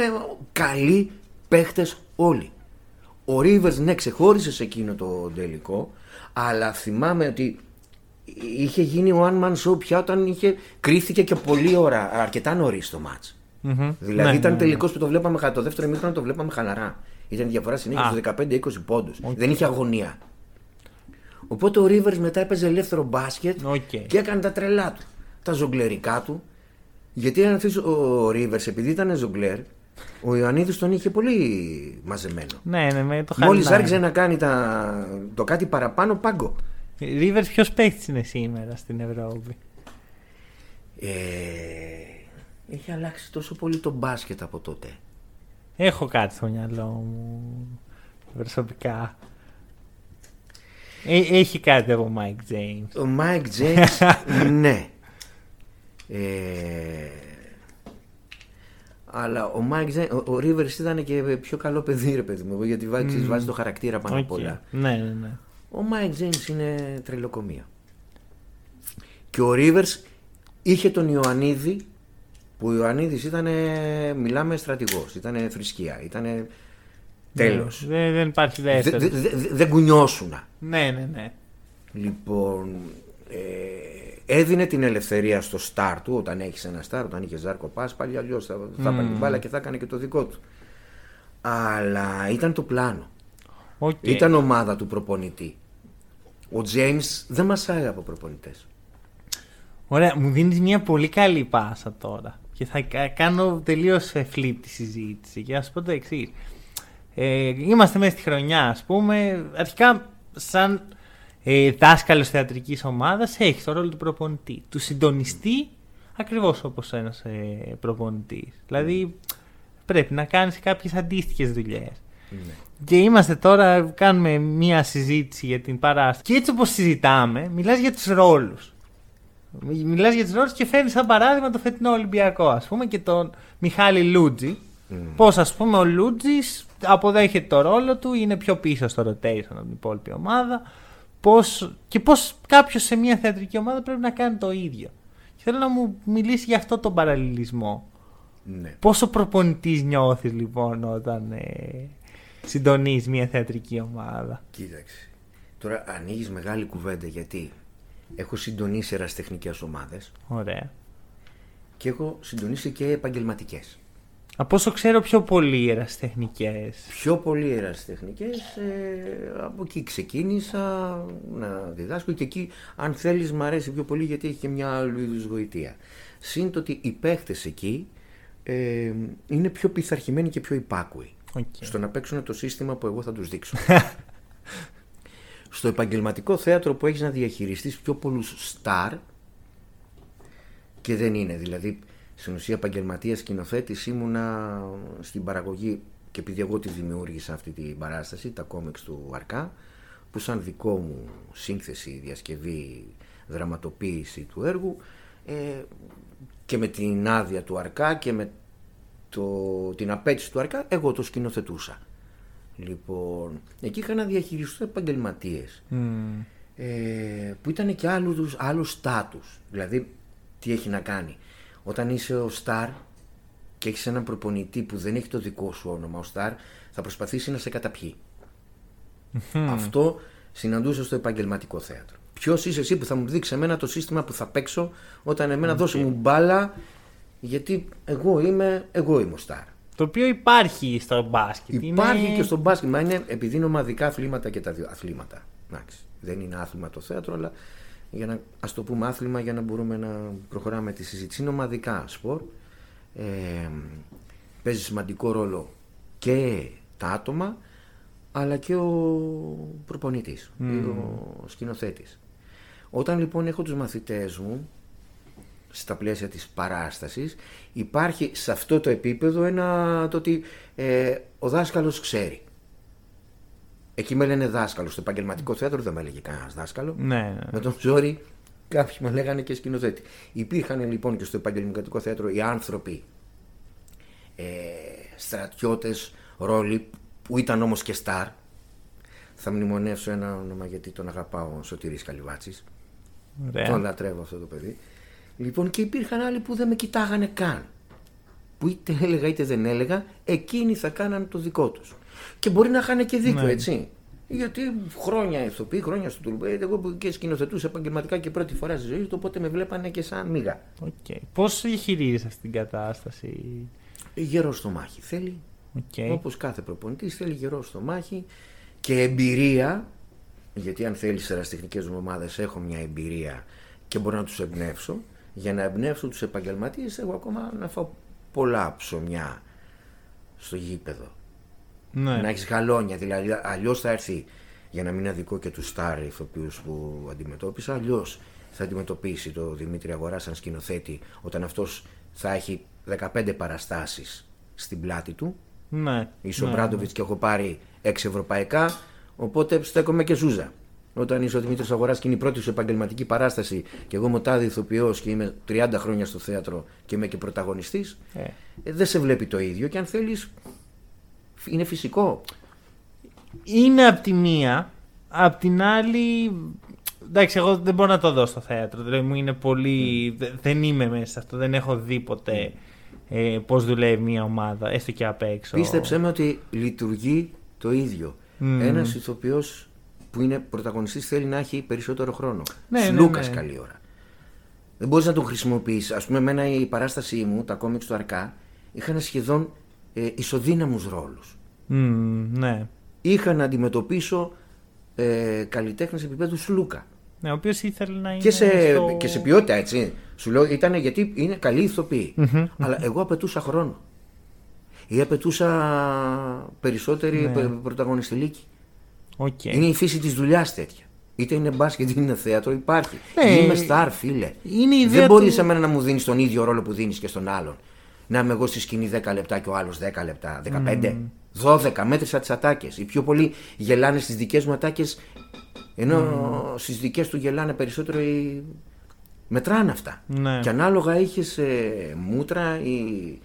καλοί παίχτες όλοι. Ο Ρίβερς, ναι, ξεχώρισε σε εκείνο το τελικό, αλλά θυμάμαι ότι είχε γίνει one man show πια όταν είχε, κρίθηκε και πολύ ώρα, αρκετά νωρίς το μάτς. Μμμ. Δηλαδή Ναι, ήταν ναι, ναι. τελικός που το βλέπαμε χα- το δεύτερο ημίχρονο το βλέπαμε χαλαρά. Ήταν διαφορά συνέχεια Α. στους 15-20 πόντους. Δεν είχε αγωνία. Οπότε ο Ρίβερ μετά έπαιζε ελεύθερο μπάσκετ Οκ. και έκανε τα τρελά του. Τα ζογκλερικά του. Γιατί αν θες, ο Ρίβερ, επειδή ήταν ζογκλέρ, ο Ιωαννίδης τον είχε πολύ μαζεμένο. Ναι, ναι, με το Μόλις χαλινάρι. άρχισε να κάνει τα... το κάτι παραπάνω, πάγκο. Rivers, ποιος παίχτης είναι σήμερα στην Ευρώπη; Ε, έχει αλλάξει τόσο πολύ το μπάσκετ από τότε. Έχω κάτι στο μυαλό μου προσωπικά. Ε, έχει κάτι από Mike James. Ο Mike James, [LAUGHS] ναι. Ε, αλλά ο Mike James, ο, ο Rivers ήταν και πιο καλό παιδί, ρε παιδί μου, γιατί βάζει, Mm. βάζει το χαρακτήρα πάνω απ' Οκ. όλα. Ναι, ναι, ναι. Ο Mike James είναι τρελοκομεία. Και ο Rivers είχε τον Ιωαννίδη, που ο Ιωαννίδης ήταν, μιλάμε στρατηγός, ήταν θρησκεία, ήταν τέλος. Ναι, δεν, δεν υπάρχει Δε- δεύτερος. δε- δε- Δεν κουνιώσουνα. Ναι, ναι, ναι. Λοιπόν, ε, έδινε την ελευθερία στο σταρ του, όταν έχεις ένα σταρ, όταν είχες Ζάρκο Πάσπαλι, πάλι αλλιώς θα, θα Μμμ. πάρει την μπάλα και θα έκανε και το δικό του. Αλλά ήταν το πλάνο. Οκ. Ήταν ομάδα του προπονητή. Ο James δεν μασάει από προπονητές. Ωραία, μου δίνεις μια πολύ καλή πάσα τώρα. Και θα κα- κάνω τελείως flip τη συζήτηση. Και να σου πω το εξής. Ε, είμαστε μέσα στη χρονιά, ας πούμε. Αρχικά, σαν ε, δάσκαλος θεατρικής ομάδας, έχει το ρόλο του προπονητή. Του συντονιστή, ακριβώς όπως ένας ε, προπονητής. Δηλαδή, πρέπει να κάνεις κάποιες αντίστοιχες δουλειές. Και είμαστε τώρα, κάνουμε μία συζήτηση για την παράσταση. Και έτσι όπως συζητάμε, μιλάς για τους ρόλους. Μι- Μιλάς για τους ρόλους και φέρνεις σαν παράδειγμα το φετινό Ολυμπιακό, ας πούμε, και τον Μιχάλη Λούτζη. Πώς, ας πούμε, ο Λούτζης αποδέχεται το ρόλο του, είναι πιο πίσω στο rotation από την υπόλοιπη ομάδα. Πώς, και πώς κάποιος σε μια θεατρική ομάδα πρέπει να κάνει το ίδιο. Και θέλω να μου μιλήσει για αυτό τον παραλληλισμό. Ναι. Πόσο προπονητής νιώθεις λοιπόν όταν ε, συντονίζεις μια θεατρική ομάδα; Κοίταξε. Τώρα ανοίγεις μεγάλη κουβέντα γιατί έχω συντονίσει ερασιτεχνικές ομάδες Ωραία. και έχω συντονίσει και επαγγελματικές. Από όσο ξέρω πιο πολύ ερασιτεχνικές. Πιο πολύ ερασιτεχνικές, ε, από εκεί ξεκίνησα να διδάσκω και εκεί αν θέλεις μ' αρέσει πιο πολύ γιατί έχει και μια άλλου είδους γοητεία. Συν το ότι οι παίχτες εκεί ε, είναι πιο πειθαρχημένοι και πιο υπάκουοι Οκ. στο να παίξουν το σύστημα που εγώ θα τους δείξω. [LAUGHS] στο επαγγελματικό θέατρο που έχεις να διαχειριστείς πιο πολλούς στάρ και δεν είναι. Δηλαδή, στην ουσία επαγγελματίας σκηνοθέτης ήμουνα στην παραγωγή και επειδή εγώ τη δημιούργησα αυτή την παράσταση, τα κόμιξ του Αρκά, που σαν δικό μου σύνθεση, διασκευή, δραματοποίηση του έργου ε, και με την άδεια του Αρκά και με το, την απέτηση του Αρκά, εγώ το σκηνοθετούσα. Λοιπόν, εκεί είχα να διαχειριστώ επαγγελματίες Μμμ. ε, που ήταν και άλλους, άλλους στάτους. Δηλαδή, τι έχει να κάνει; Όταν είσαι ο Σταρ και έχεις έναν προπονητή που δεν έχει το δικό σου όνομα, ο Σταρ θα προσπαθήσει να σε καταπιεί. Αυτό συναντούσα στο επαγγελματικό θέατρο. Ποιος είσαι εσύ που θα μου δείξει εμένα το σύστημα που θα παίξω όταν εμένα δώσει μου μπάλα, γιατί εγώ είμαι, εγώ είμαι ο Σταρ. Το οποίο υπάρχει στο μπάσκετ. Υπάρχει Είναι- και στο μπάσκετ, μα είναι επειδή είναι ομαδικά αθλήματα και τα δύο αθλήματα. Εντάξει, δεν είναι άθλημα το θέατρο, αλλά για να ας το πούμε άθλημα για να μπορούμε να προχωράμε τη συζήτηση. Είναι ομαδικά σπορ. Ε, παίζει σημαντικό ρόλο και τα άτομα, αλλά και ο προπονητής, ή ο σκηνοθέτης. Όταν λοιπόν έχω τους μαθητές μου, στα πλαίσια της παράστασης υπάρχει σε αυτό το επίπεδο ένα το ότι ε, ο δάσκαλος ξέρει. Εκεί με λένε δάσκαλος. Στο επαγγελματικό θέατρο δεν με έλεγε κανένας δάσκαλο. Ναι, ναι. Με τον Ζόρι κάποιοι με λέγανε και σκηνοθέτη. Υπήρχαν λοιπόν και στο επαγγελματικό θέατρο οι άνθρωποι, ε, στρατιώτες, ρόλοι που ήταν όμως και στάρ. Θα μνημονεύσω ένα όνομα γιατί τον αγαπάω, ο Σωτήρης Καλυβάτσης. Ωραία. Τον λατρεύω αυτό το παιδί. Λοιπόν, και υπήρχαν άλλοι που δεν με κοιτάγανε καν. Που είτε έλεγα είτε δεν έλεγα, εκείνοι θα κάνανε το δικό τους. Και μπορεί να είχαν και δίκιο, Ναι. έτσι. Γιατί χρόνια ηθοποιοί, χρόνια στο τουρμπέ, εγώ που και σκηνοθετούσα επαγγελματικά και πρώτη φορά στη ζωή του, οπότε με βλέπανε και σαν μύγα. Οκ. Πώς διαχειρίζεσαι αυτή την κατάσταση; Γερό στομάχι θέλει. Οκ. Όπως κάθε προπονητής θέλει γερό στομάχι και εμπειρία. Γιατί αν θέλεις σε ερασιτεχνικέ μου ομάδες, έχω μια εμπειρία και μπορώ να τους εμπνεύσω. Για να εμπνεύσω τους επαγγελματίες, έχω ακόμα να φάω πολλά ψωμιά στο γήπεδο. Ναι. Να έχεις γαλόνια, δηλαδή αλλιώς θα έρθει για να μην αδικό και τους στάρ ηθοποιούς που αντιμετώπισα. Αλλιώς θα αντιμετωπίσει το Δημήτρη Αγορά σαν σκηνοθέτη όταν αυτός θα έχει 15 παραστάσεις στην πλάτη του. Ναι. Είσαι ο ναι, Μπράντοβιτς και έχω πάρει 6 ευρωπαϊκά. Οπότε στέκομαι και ζούζα. Όταν είσαι ο Δημήτρης Αγοράς και είναι η πρώτη σου επαγγελματική παράσταση και εγώ είμαι ο τάδε ηθοποιός και είμαι 30 χρόνια στο θέατρο και είμαι και πρωταγωνιστής, Ε. ε, δεν σε βλέπει το ίδιο και αν θέλεις. Είναι φυσικό. Είναι απ' τη μία, απ' την άλλη. Εντάξει, εγώ δεν μπορώ να το δω στο θέατρο. Δηλαδή μου είναι πολύ. δε- Δεν είμαι μέσα σε αυτό. Δεν έχω δει ποτέ ε, πώς δουλεύει μια ομάδα, έστω και απ' έξω. Πίστεψέ με ότι λειτουργεί το ίδιο. Μμμ. Ένας ηθοποιός που είναι πρωταγωνιστής θέλει να έχει περισσότερο χρόνο. Ναι, ναι, Σλούκα ναι. καλή ώρα. Δεν μπορείς να τον χρησιμοποιήσει. Α πούμε, εμένα η παράστασή μου, τα κόμιξ του Αρκά, είχαν σχεδόν ε, ισοδύναμους ρόλους. Μμμ, ναι. Είχα να αντιμετωπίσω ε, καλλιτέχνες επίπεδου Σλούκα. Ναι, ο οποίος ήθελε να είναι. Και σε, στο... και σε ποιότητα, έτσι. Σου λέω, ήταν γιατί είναι καλοί ηθοποιοί. Αλλά εγώ απαιτούσα χρόνο. Ή απαιτούσα περισσότερη Ναι. ναι. πρωταγωνιστιλίκι. Οκ. Είναι η φύση της δουλειάς τέτοια. Είτε είναι μπάσκετ είτε είναι θέατρο, υπάρχει. Ναι. Είμαι star, φίλε. Είναι η ιδέα Δεν μπορείς του- σε μένα να μου δίνεις τον ίδιο ρόλο που δίνεις και στον άλλον. Να είμαι εγώ στη σκηνή 10 λεπτά και ο άλλος 10 λεπτά, 15, 12. Μέτρησα τις ατάκες. Οι πιο πολλοί γελάνε στις δικές μου ατάκες, ενώ mm. στις δικές του γελάνε περισσότερο οι. Μετράνε αυτά. Ναι. Και ανάλογα είχες μούτρα ή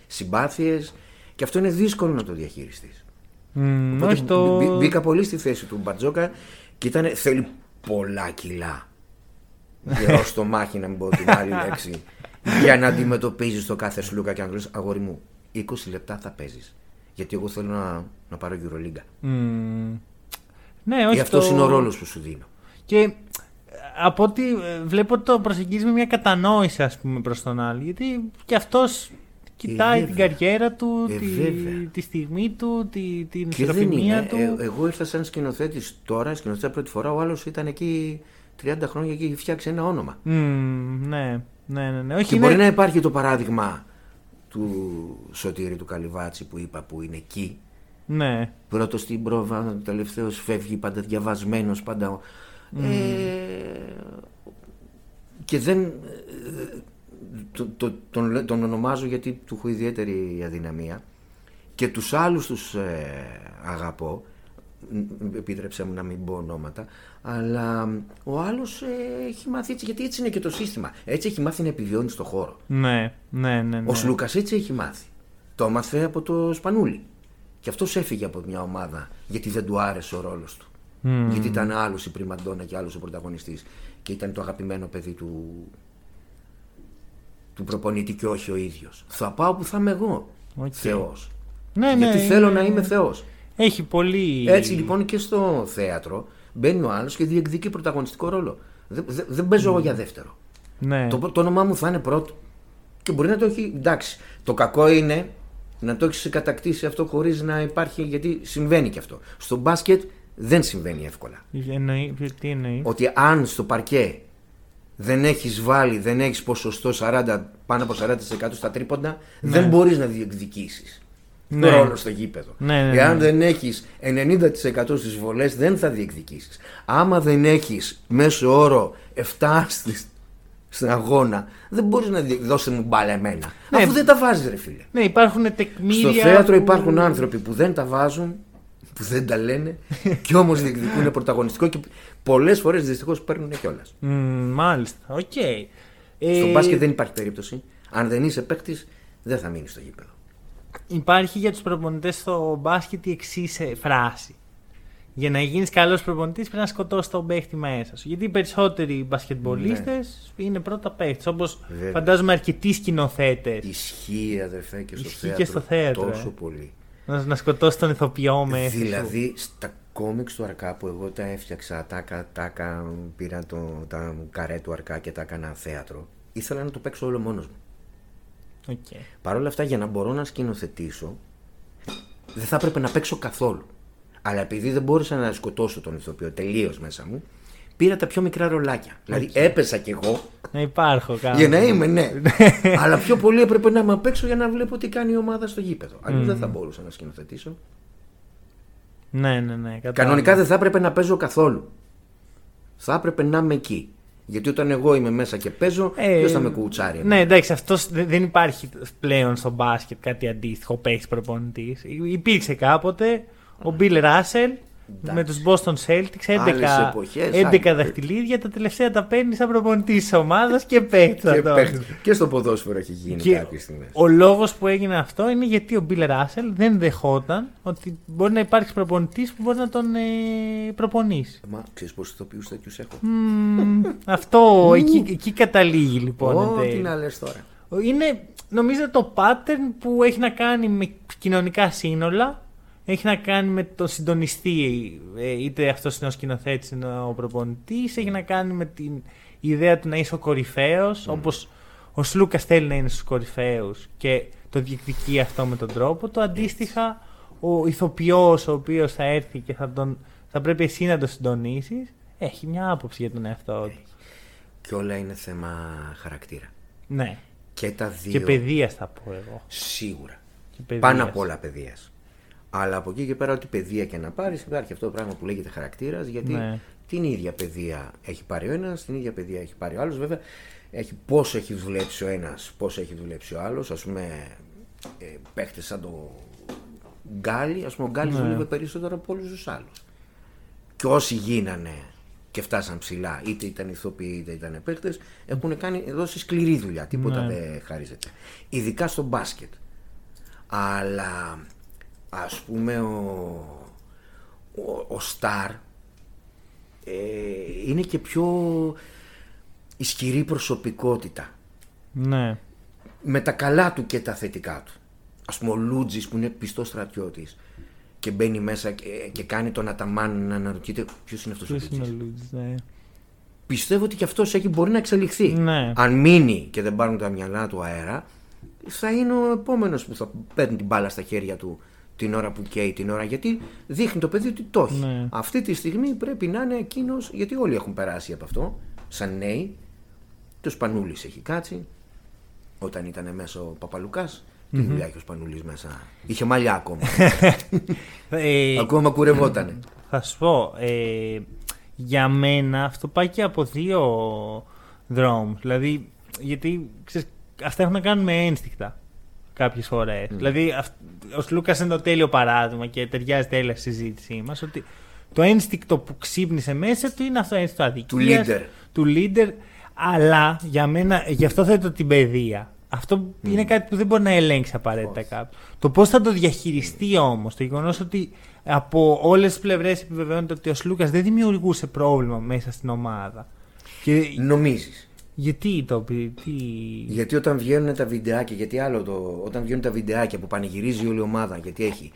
συμπάθειες. Και αυτό είναι δύσκολο να το διαχειριστείς. Μμμ, Οπότε όχι το... μπή- μπήκα πολύ στη θέση του Μπατζόκα και ήταν, θέλει πολλά κιλά. [LAUGHS] Γερό στο μάχη, να μην πω την άλλη λέξη. Για να αντιμετωπίζεις το κάθε σλούκα και να του λες, αγόρι μου, 20 λεπτά θα παίζεις. Γιατί εγώ θέλω να, να πάρω Euroliga. Μμμ. Ναι, όχι Γι' αυτό το... είναι ο ρόλος που σου δίνω. Και ε, από ό,τι ε, βλέπω το προσεγγίζεις με μια κατανόηση ας πούμε προς τον άλλο. Γιατί και αυτός κοιτάει Ε, την βέβαια. καριέρα του, Ε, τη, βέβαια. τη στιγμή του, τη, την Και δεν ισορροπημία είναι. του. Ε, εγώ ήρθα σαν σκηνοθέτης τώρα, σκηνοθέτη πρώτη φορά. Ο άλλος ήταν εκεί 30 χρόνια και είχε φτιάξει ένα όνομα. Μμμ, ναι, ναι, ναι, ναι. Όχι, Και είναι... μπορεί να υπάρχει το παράδειγμα του Σωτήρη του Καλυβάτσι που είπα που είναι εκεί. Ναι. Πρώτος στην πρόβα, τελευταίος φεύγει πάντα διαβασμένος, πάντα. Ε, και δεν. ε, το, το- τον, τον ονομάζω γιατί του έχω ιδιαίτερη αδυναμία. Και τους άλλους τους ε, αγαπώ. Μ, Επίτρεψέ μου να μην πω όνόματα. Αλλά ο άλλος ε, έχει μάθει έτσι, γιατί έτσι είναι και το σύστημα. Έτσι έχει μάθει να επιβιώνει στο χώρο. Ναι, ναι, ναι. ναι. Ο Σλούκας έτσι έχει μάθει. Το έμαθε από το Σπανούλι. Και αυτός έφυγε από μια ομάδα γιατί δεν του άρεσε ο ρόλος του. Μμμ. Γιατί ήταν άλλος η πριμαντόνα και άλλος ο πρωταγωνιστής. Και ήταν το αγαπημένο παιδί του, του προπονητή και όχι ο ίδιος. Θα πάω που θα είμαι εγώ. Οκ. Θεός. Ναι, ναι, γιατί είναι- θέλω να είμαι Θεός. Έχει πολύ... Έτσι λοιπόν και στο θέατρο μπαίνει ο άλλος και διεκδικεί πρωταγωνιστικό ρόλο. Δεν, δεν, δεν παίζω εγώ για δεύτερο. Ναι. Το, το όνομά μου θα είναι πρώτο. Και μπορεί να το έχει. Εντάξει. Το κακό είναι να το έχεις κατακτήσει αυτό χωρίς να υπάρχει. Γιατί συμβαίνει και αυτό. Στο μπάσκετ δεν συμβαίνει εύκολα. Εννοεί, τι εννοείς; Ότι αν στο παρκέ δεν έχεις βάλει, δεν έχεις ποσοστό 40, πάνω από 40% στα τρίποντα, δεν μπορείς να διεκδικήσεις. Ναι. ρόλο στο γήπεδο. Ναι, ναι, Εάν ναι. δεν έχεις 90% στις βολές, δεν θα διεκδικήσεις. Άμα δεν έχεις μέσο όρο 7 στις- στην αγώνα, δεν μπορείς να διεκδικήσει. Δώσε μου μπάλα εμένα. Ναι. Αφού δεν τα βάζεις, ρε φίλε. Ναι, υπάρχουν τεκμήρια. Στο θέατρο που- υπάρχουν άνθρωποι που δεν τα βάζουν, που δεν τα λένε [LAUGHS] και όμως διεκδικούν πρωταγωνιστικό και πολλές φορές δυστυχώς παίρνουν κιόλας. Μμμ, μάλιστα, οκ. Ε, Στο μπάσκετ δεν υπάρχει περίπτωση. Αν δεν είσαι παίκτης, δεν θα μείνεις στο γήπεδο. Υπάρχει για τους προπονητές στο μπάσκετ η εξής φράση. Για να γίνεις καλός προπονητής πρέπει να σκοτώσεις τον παίχτη μέσα σου. Γιατί οι περισσότεροι μπασκετμπολίστες είναι πρώτα παίχτες. Όπως Ναι. Βέβαια. φαντάζομαι αρκετοί σκηνοθέτες. Ισχύει αδερφέ και στο Ισχύει θέατρο. και στο θέατρο, Τόσο ε. πολύ. Να, να σκοτώσεις τον ηθοποιό μέσα σου. Δηλαδή στα κόμιξ του Αρκά που εγώ τα έφτιαξα, τάκα, τάκα, πήρα το, τα καρέ του Αρκά και τα έκανα θέατρο. Ήθελα να το παίξω όλο μόνος μου. Οκ. Παρ' όλα αυτά για να μπορώ να σκηνοθετήσω δεν θα έπρεπε να παίξω καθόλου. Αλλά επειδή δεν μπόρεσα να σκοτώσω τον ηθοποιό τελείως μέσα μου, πήρα τα πιο μικρά ρολάκια. Δηλαδή έπεσα κι εγώ Να υπάρχω κάπου. για να είμαι, ναι. [LAUGHS] Αλλά πιο πολύ έπρεπε να είμαι απ' έξω για να βλέπω τι κάνει η ομάδα στο γήπεδο. Αλλιώς δεν θα μπορούσα να σκηνοθετήσω. Ναι, ναι, ναι. κατάλαβα. Κανονικά δεν θα έπρεπε να παίζω καθόλου. Θα έπρεπε να είμαι εκεί. Γιατί όταν εγώ είμαι μέσα και παίζω, Ε, ποιος θα με κουουουτσάρει. Ναι, εντάξει, αυτός δεν υπάρχει πλέον στο μπάσκετ κάτι αντίστοιχο. Παίχτη προπονητής. Υπήρξε κάποτε ο Μπιλ Ράσελ με τους Boston Celtics 11, Άλλες εποχές, 11 άλλες. δαχτυλίδια. Τα τελευταία τα παίρνει σαν προπονητής της ομάδας και παίχτη. και, παίχτες. και στο ποδόσφαιρο έχει γίνει Και κάποιες στιγμές. ο λόγος που έγινε αυτό είναι γιατί ο Μπιλ Ράσελ δεν δεχόταν ότι μπορεί να υπάρξει προπονητής που μπορεί να τον ε, προπονήσει. Μα ξέρεις πόσους ηθοποιούς τέτοιους έχω. Μμμ, αυτό εκεί, εκεί καταλήγει λοιπόν. εν Ό, τέλει. τι να λες τώρα. Είναι νομίζω το pattern που έχει να κάνει με κοινωνικά σύνολα. Έχει να κάνει με το συντονιστή, ε, είτε αυτός είναι ο σκηνοθέτης είτε ο προπονητής. Έχει να κάνει με την ιδέα του να είσαι ο κορυφαίος, όπως ο Σλούκας θέλει να είναι στους κορυφαίους και το διεκδικεί αυτό με τον τρόπο. Το αντίστοιχα, ο ηθοποιός ο οποίος θα έρθει και θα, τον, θα πρέπει εσύ να το συντονίσεις, έχει μια άποψη για τον εαυτό του. Και όλα είναι θέμα χαρακτήρα. Ναι. Και τα δύο. Και παιδείας θα πω εγώ. Σίγουρα. Και παιδείας. Πάνω απ' όλα παιδείας. Αλλά από εκεί και πέρα, ό,τι παιδεία και να πάρεις, υπάρχει αυτό το πράγμα που λέγεται χαρακτήρας. Γιατί Ναι. την ίδια παιδεία έχει πάρει ο ένας, την ίδια παιδεία έχει πάρει ο άλλος. Βέβαια, έχει πόσο έχει δουλέψει ο ένας, πόσο έχει δουλέψει ο άλλος. Α πούμε, ε, παίχτες σαν το Γκάλι, ας πούμε, ο Γκάλι Ναι. δούλευε περισσότερο από όλους τους άλλους. Και όσοι γίνανε και φτάσαν ψηλά, είτε ήταν ηθοποιοί είτε ήταν παίχτες, έχουν κάνει, δώσει σκληρή δουλειά. Τίποτα Ναι. δεν χαρίζεται. Ειδικά στο μπάσκετ. Αλλά ας πούμε ο, ο, ο Σταρ ε, είναι και πιο ισχυρή προσωπικότητα. Ναι. Με τα καλά του και τα θετικά του. Ας πούμε ο Λούτζης που είναι πιστός στρατιώτης και μπαίνει μέσα και, και κάνει τον Αταμάν να αναρωτιέται ποιος είναι αυτός ο Ποιος είναι ο Λούτζης. Λούτζης, ναι. Πιστεύω ότι και αυτός έχει μπορεί να εξελιχθεί. Ναι. Αν μείνει και δεν πάρουν τα μυαλά του αέρα, θα είναι ο επόμενος που θα παίρνει την μπάλα στα χέρια του την ώρα που καίει την ώρα. Γιατί δείχνει το παιδί ότι το έχει. Ναι. Αυτή τη στιγμή πρέπει να είναι εκείνος, γιατί όλοι έχουν περάσει από αυτό, σαν νέοι. Το Σπανούλη έχει κάτσει. Όταν ήταν μέσα ο παπαλουκα Τι δουλειά είχε ο Σπανούλης μέσα; Είχε μαλλιά ακόμα. [LAUGHS] Ε, ακόμα κουρευότανε. θα σου πω, ε, για μένα αυτό πάει και από δύο δρόμους. Δηλαδή, γιατί ξέρεις, αυτά έχουν να κάνουν με ένστικτα κάποιες φορές. Δηλαδή, αυ- ο Λούκας είναι το τέλειο παράδειγμα και ταιριάζει τέλεια στη συζήτησή μας ότι το ένστικτο που ξύπνησε μέσα του είναι αυτό το ένστικτο αδικίας, leader. του leader, αλλά για μένα, γι' αυτό θέτω την παιδεία. Αυτό είναι κάτι που δεν μπορεί να ελέγξει απαραίτητα κάποιος. Το πώς θα το διαχειριστεί όμως, το γεγονός ότι από όλες τις πλευρές επιβεβαιώνεται ότι ο Σλούκας δεν δημιουργούσε πρόβλημα μέσα στην ομάδα. Και Νομίζεις. Γιατί το πει, τι... Γιατί όταν βγαίνουν τα βιντεάκια, γιατί άλλο το, όταν βγαίνουν τα βιντεάκια που πανηγυρίζει όλη η ομάδα, γιατί έχει.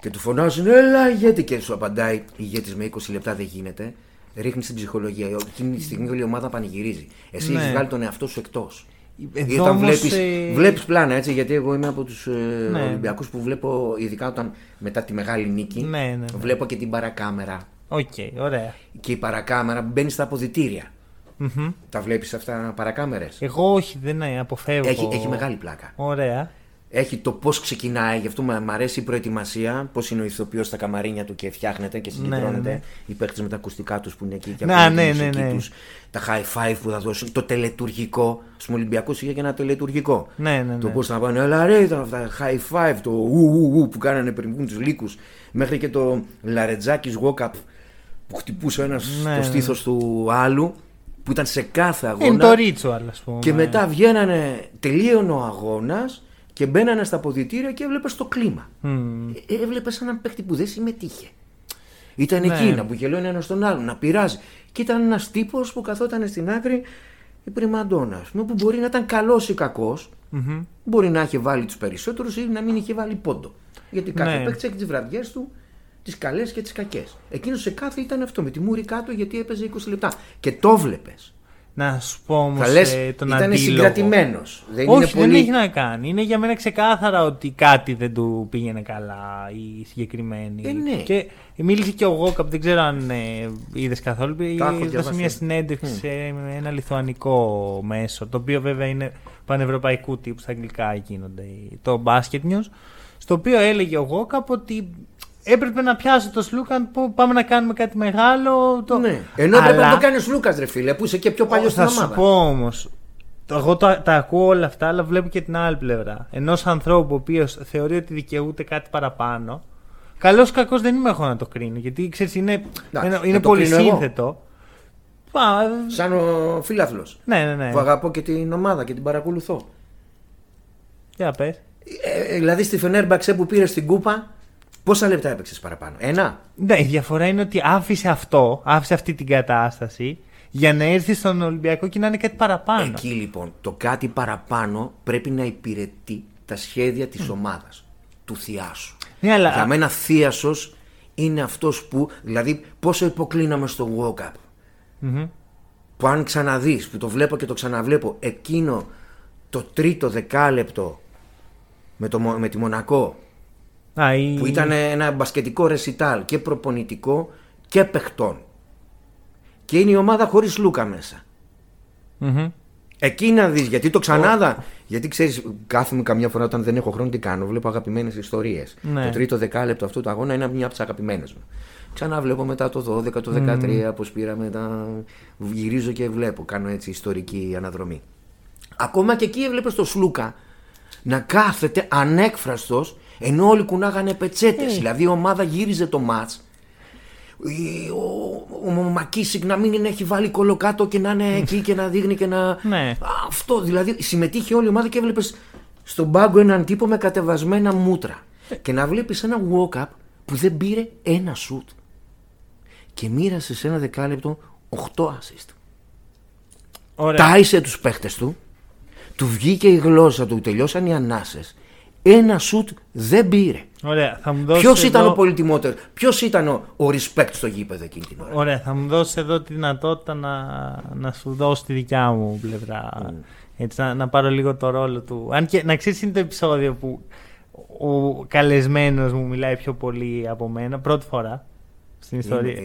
Και του φωνάζουν, Έλα, ηγέτη! Και σου απαντάει, ηγέτη με 20 λεπτά δεν γίνεται. Ρίχνεις την ψυχολογία. Εκείνη τη στιγμή όλη η ομάδα πανηγυρίζει. Εσύ Ναι. έχει βγάλει τον εαυτό σου εκτός. Εδώ Ή όταν όμως, βλέπεις, ε, βλέπεις πλάνα έτσι, γιατί εγώ είμαι από τους ε, Ναι. Ολυμπιακούς που βλέπω, ειδικά όταν μετά τη μεγάλη νίκη, Ναι, ναι, ναι. βλέπω και την παρακάμερα. Οκ, ωραία. Και η παρακάμερα μπαίνει στα αποδυτήρια. Μμμ. Τα βλέπεις αυτά παρακάμερες; Εγώ όχι, δεν ε, αποφεύγω. Έχει, έχει μεγάλη πλάκα. Ωραία. Έχει το πώς ξεκινάει, γι' αυτό μου αρέσει η προετοιμασία. Πώς είναι ο ηθοποιός στα καμαρίνια του και φτιάχνεται και συγκεντρώνεται. ναι, ναι. Οι παίχτες με τα ακουστικά τους που είναι εκεί και Να, ακούνε τη ναι, ναι, μουσική ναι. τους, τα high five που θα δώσουν. Το τελετουργικό. Στου Ολυμπιακού είχε και ένα τελετουργικό. Ναι, ναι, Το ναι. πώς θα πάνε, έλα ρε, ήταν αυτά high five, το ου, ου, ου, που κάνανε πριν βγουν τους λύκους. Μέχρι και το λαρετζάκι walk-up που χτυπούσε ένας Ναι, το ναι. στήθος του άλλου. Που ήταν σε κάθε αγώνα. Είναι το ritual, ας πούμε. Και μετά βγαίνανε, τελείωνε ο αγώνας και μπαίνανε στα ποδητήρια και έβλεπες το κλίμα. Μμ. Ε, έβλεπες έναν παίχτη που δεν συμμετείχε. Ήταν Ναι. εκεί να μπουγελώνει ένας τον άλλον, να πειράζει. Και ήταν ένας τύπος που καθόταν στην άκρη η πριμαντόνα, ας πούμε, που μπορεί να ήταν καλός ή κακός, Μμμ. μπορεί να είχε βάλει τους περισσότερους ή να μην είχε βάλει πόντο. Γιατί κάθε Ναι. παίκτης έχει τις βραδιές του, τις καλές και τις κακές. Εκείνος σε κάθε ήταν αυτό, με τη μούρη κάτω γιατί έπαιζε 20 λεπτά. Και το βλέπει. Να σου πω όμως Θα λε, τον ήταν αντίλογο. συγκρατημένος. Δεν Όχι, είναι πολύ. δεν έχει να κάνει. Είναι για μένα ξεκάθαρα ότι κάτι δεν του πήγαινε καλά η συγκεκριμένη. Ε, ναι. Και μίλησε και ο Γόκαπ, δεν ξέρω αν ε, είδες καθόλου. Τα έχω Έδωσε διαβάσει. μια συνέντευξη σε ένα λιθουανικό μέσο, το οποίο βέβαια είναι πανευρωπαϊκού τύπου, στα αγγλικά γίνονται, το Basket News. Στο οποίο έλεγε ο Γόκαπ ότι έπρεπε να πιάσω το Σλούκαν που πάμε να κάνουμε κάτι μεγάλο. Το... Ναι. Ενώ Αλλά- έπρεπε να το κάνει Λούκα, ρε φίλε, που είσαι και πιο παλιός στην Θα σου ομάδα. πω όμως. Εγώ τα, τα ακούω όλα αυτά, αλλά βλέπω και την άλλη πλευρά. Ενός ανθρώπου ο οποίος θεωρεί ότι δικαιούται κάτι παραπάνω. Καλό ή κακό δεν είμαι εγώ να το κρίνω. Γιατί ξέρεις, είναι, Εντάξει, είναι, δεν είναι το πολύ κρίνω εγώ. σύνθετο. Πα, Σαν ο φίλαθλο. ναι, ναι, ναι. Που αγαπώ και την ομάδα και την παρακολουθώ. Για πες. Ε, ε, δηλαδή στη Φενέρμπαξε που πήρε στην κούπα, πόσα λεπτά έπαιξες παραπάνω; Ένα; Ναι, η διαφορά είναι ότι άφησε αυτό, άφησε αυτή την κατάσταση για να έρθει στον Ολυμπιακό και να είναι κάτι παραπάνω. Εκεί λοιπόν το κάτι παραπάνω πρέπει να υπηρετεί τα σχέδια της ομάδας, του θειάσου. Ναι, αλλά- Για μένα θείασος είναι αυτός που, δηλαδή πόσο υποκλίναμε στο walk up. Μμμ. Που αν ξαναδείς, που το βλέπω και το ξαναβλέπω, εκείνο το τρίτο δεκάλεπτο με, το, Μο- με τη Μονακό, Α, η... που ήταν ένα μπασκετικό ρεσιτάλ και προπονητικό και παιχτών. Και είναι η ομάδα χωρίς Λούκα μέσα. Μμμ. Εκεί να δεις, γιατί το ξανάδα. Γιατί ξέρεις, κάθομαι καμιά φορά όταν δεν έχω χρόνο τι κάνω. Βλέπω αγαπημένες ιστορίες. Ναι. Το τρίτο δεκάλεπτο αυτού του αγώνα είναι μια από τις αγαπημένες μου. Ξανά βλέπω μετά το 12, το 13, πώς πήραμε τα. Γυρίζω και βλέπω. Κάνω έτσι ιστορική αναδρομή. Ακόμα και εκεί έβλεπες το Σλούκα να κάθεται ανέκφραστος ενώ όλοι κουνάγανε πετσέτες. Δηλαδή η ομάδα γύριζε το μάτς. Ο, ο, ο Μακίσικ να μην έχει βάλει κολοκάτω και να είναι εκεί και να δείχνει και να. Ναι. Αυτό δηλαδή συμμετείχε όλη η ομάδα και έβλεπες στον πάγκο έναν τύπο με κατεβασμένα μούτρα. Και να βλέπεις ένα walk-up που δεν πήρε ένα σουτ. Και μοίρασε σε ένα δεκάλεπτο 8 assist. Ωραία. Τάισε τους παίχτες του, του βγήκε η γλώσσα του, τελειώσαν οι ανάσες. Ένα σουτ δεν πήρε. Ωραία, θα μου δώσεις Ποιος εδώ... ήταν ο πολυτιμότερος, ποιος ήταν ο, ο respect στο γήπεδο εκείνη την ώρα; Ωραία, θα μου δώσεις εδώ τη δυνατότητα να, να σου δώσω τη δικιά μου πλευρά. Έτσι, να, να πάρω λίγο το ρόλο του. Αν και να ξέρεις, είναι το επεισόδιο που ο καλεσμένος μου μιλάει πιο πολύ από μένα. Πρώτη φορά στην ιστορία.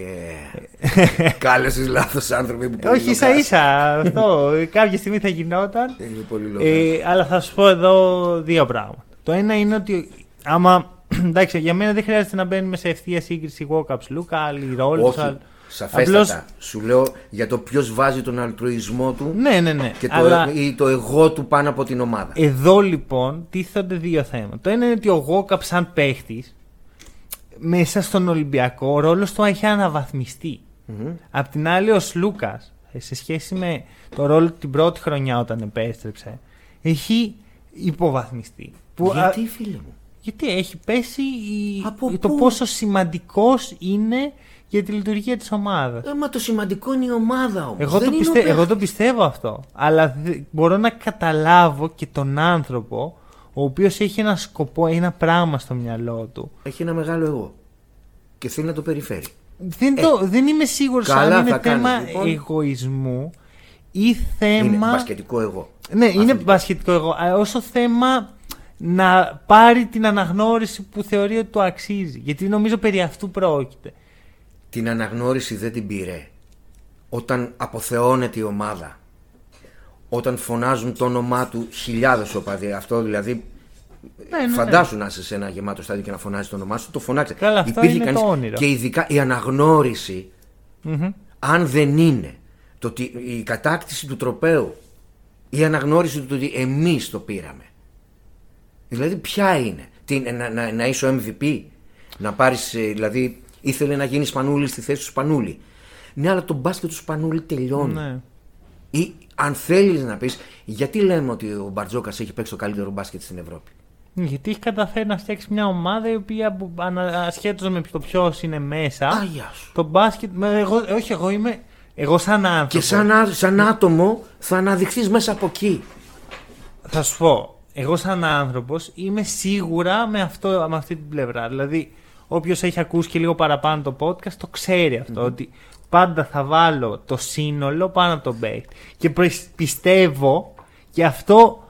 Ε, [LAUGHS] Κάλεσες λάθος άνθρωποι που Όχι, ίσα ίσα αυτό. Κάποια στιγμή θα γινόταν. Είναι πολύ λόγο. Ε, αλλά θα σου πω εδώ δύο πράγματα. Το ένα είναι ότι άμα. [CLEARS THROAT] Εντάξει, για μένα δεν χρειάζεται να μπαίνουμε σε ευθεία σύγκριση walk-ups Λούκα, άλλοι ρόλοι. Όχι, σαφέστατα. Σου λέω για το ποιος βάζει τον αλτρουισμό του Ναι, ναι, ναι. και το, Αλλά ή το εγώ του πάνω από την ομάδα. εδώ λοιπόν τίθενται δύο θέματα. Το ένα είναι ότι ο Γόκαπ σαν παίχτης μέσα στον Ολυμπιακό ο ρόλος του έχει αναβαθμιστεί. Απ' την άλλη, ο Λούκα σε σχέση με το ρόλο του την πρώτη χρονιά όταν επέστρεψε έχει υποβαθμιστεί. Που, α, Γιατί φίλε μου; γιατί έχει πέσει η- Από το πού; πόσο σημαντικός είναι για τη λειτουργία της ομάδας. Ε, μα το σημαντικό είναι η ομάδα όμως. Εγώ το, πιστε... εγώ το πιστεύω αυτό. Αλλά δε- μπορώ να καταλάβω και τον άνθρωπο ο οποίος έχει ένα σκοπό, ένα πράγμα στο μυαλό του. Έχει ένα μεγάλο εγώ. Και θέλει να το περιφέρει. Δεν, το, δεν είμαι σίγουρος Ε, καλά αν είναι θα κάνεις, θέμα λοιπόν. εγωισμού ή Είναι θέμα... μπασκετικό εγώ. Ναι, είναι Αθλητικός. μπασκετικό εγώ. αλλά Όσο θέμα να πάρει την αναγνώριση που θεωρεί ότι του αξίζει. Γιατί νομίζω περί αυτού πρόκειται. Την αναγνώριση δεν την πήρε. Όταν αποθεώνεται η ομάδα. Όταν φωνάζουν το όνομά του χιλιάδες οπαδοί. Αυτό δηλαδή. Ναι, ναι, ναι. Φαντάσου να είσαι σε ένα γεμάτο στάδιο και να φωνάζει το όνομά σου. Το φωνάξε. Καλά, αυτό Υπήρχε είναι κανείς- το όνειρο. Και ειδικά η αναγνώριση, Μμμ. αν δεν είναι το ότι η κατάκτηση του τροπέου, η αναγνώριση του ότι εμείς το πήραμε. Δηλαδή ποια είναι; Τι, να, να, να είσαι ο MVP, να πάρεις, ε, δηλαδή ήθελε να γίνεις Σπανούλης στη θέση του Σπανούλη. Ναι, αλλά το μπάσκετ του Σπανούλη τελειώνει. Ναι. Ή αν θέλεις να πεις, γιατί λέμε ότι ο Μπαρτζόκας έχει παίξει το καλύτερο μπάσκετ στην Ευρώπη; Γιατί έχει καταφέρει να φτιάξει μια ομάδα η οποία που- ανα- ασχέτως με το ποιος είναι μέσα. Άγια σου. Το μπάσκετ. με- Εγώ, όχι, εγώ είμαι. Εγώ σαν άνθρωπο. Και σαν, α- σαν άτομο θα αναδειχθείς μέσα από εκεί. Θα σου πω. Εγώ σαν άνθρωπος είμαι σίγουρα με, αυτό, με αυτή την πλευρά. Δηλαδή, όποιος έχει ακούσει και λίγο παραπάνω το podcast το ξέρει αυτό. Ότι πάντα θα βάλω το σύνολο πάνω από τον παίκτη. Και προ- πιστεύω και αυτό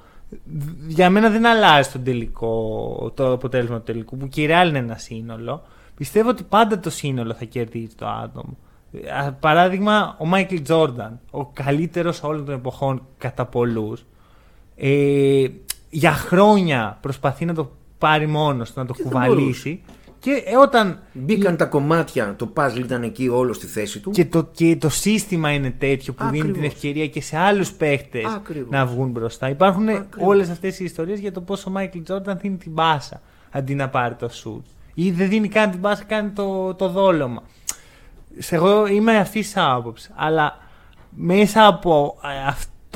για μένα δεν αλλάζει τον τελικό, το αποτέλεσμα του τελικού, που και η Real είναι ένα σύνολο. Πιστεύω ότι πάντα το σύνολο θα κερδίζει το άτομο. Α, Παράδειγμα, ο Μάικλ Τζόρνταν, ο καλύτερος όλων των εποχών κατά πολλούς, ε, για χρόνια προσπαθεί να το πάρει μόνος του, να το δεν κουβαλήσει Και ε, όταν. Μπήκαν τα κομμάτια, το puzzle ήταν εκεί όλο στη θέση του. Και το, και το σύστημα είναι τέτοιο που δίνει την Ακριβώς. ευκαιρία και σε άλλους παίχτες Ακριβώς. να βγουν μπροστά. Υπάρχουν Ακριβώς. όλες αυτές οι ιστορίες για το πόσο ο Μάικλ Τζόρνταν δίνει την μπάσα αντί να πάρει το σουτ. Ή δεν δίνει καν την μπάσα, κάνει το, το δόλωμα. Σε εγώ είμαι αυτής της άποψης. Αλλά μέσα από ε,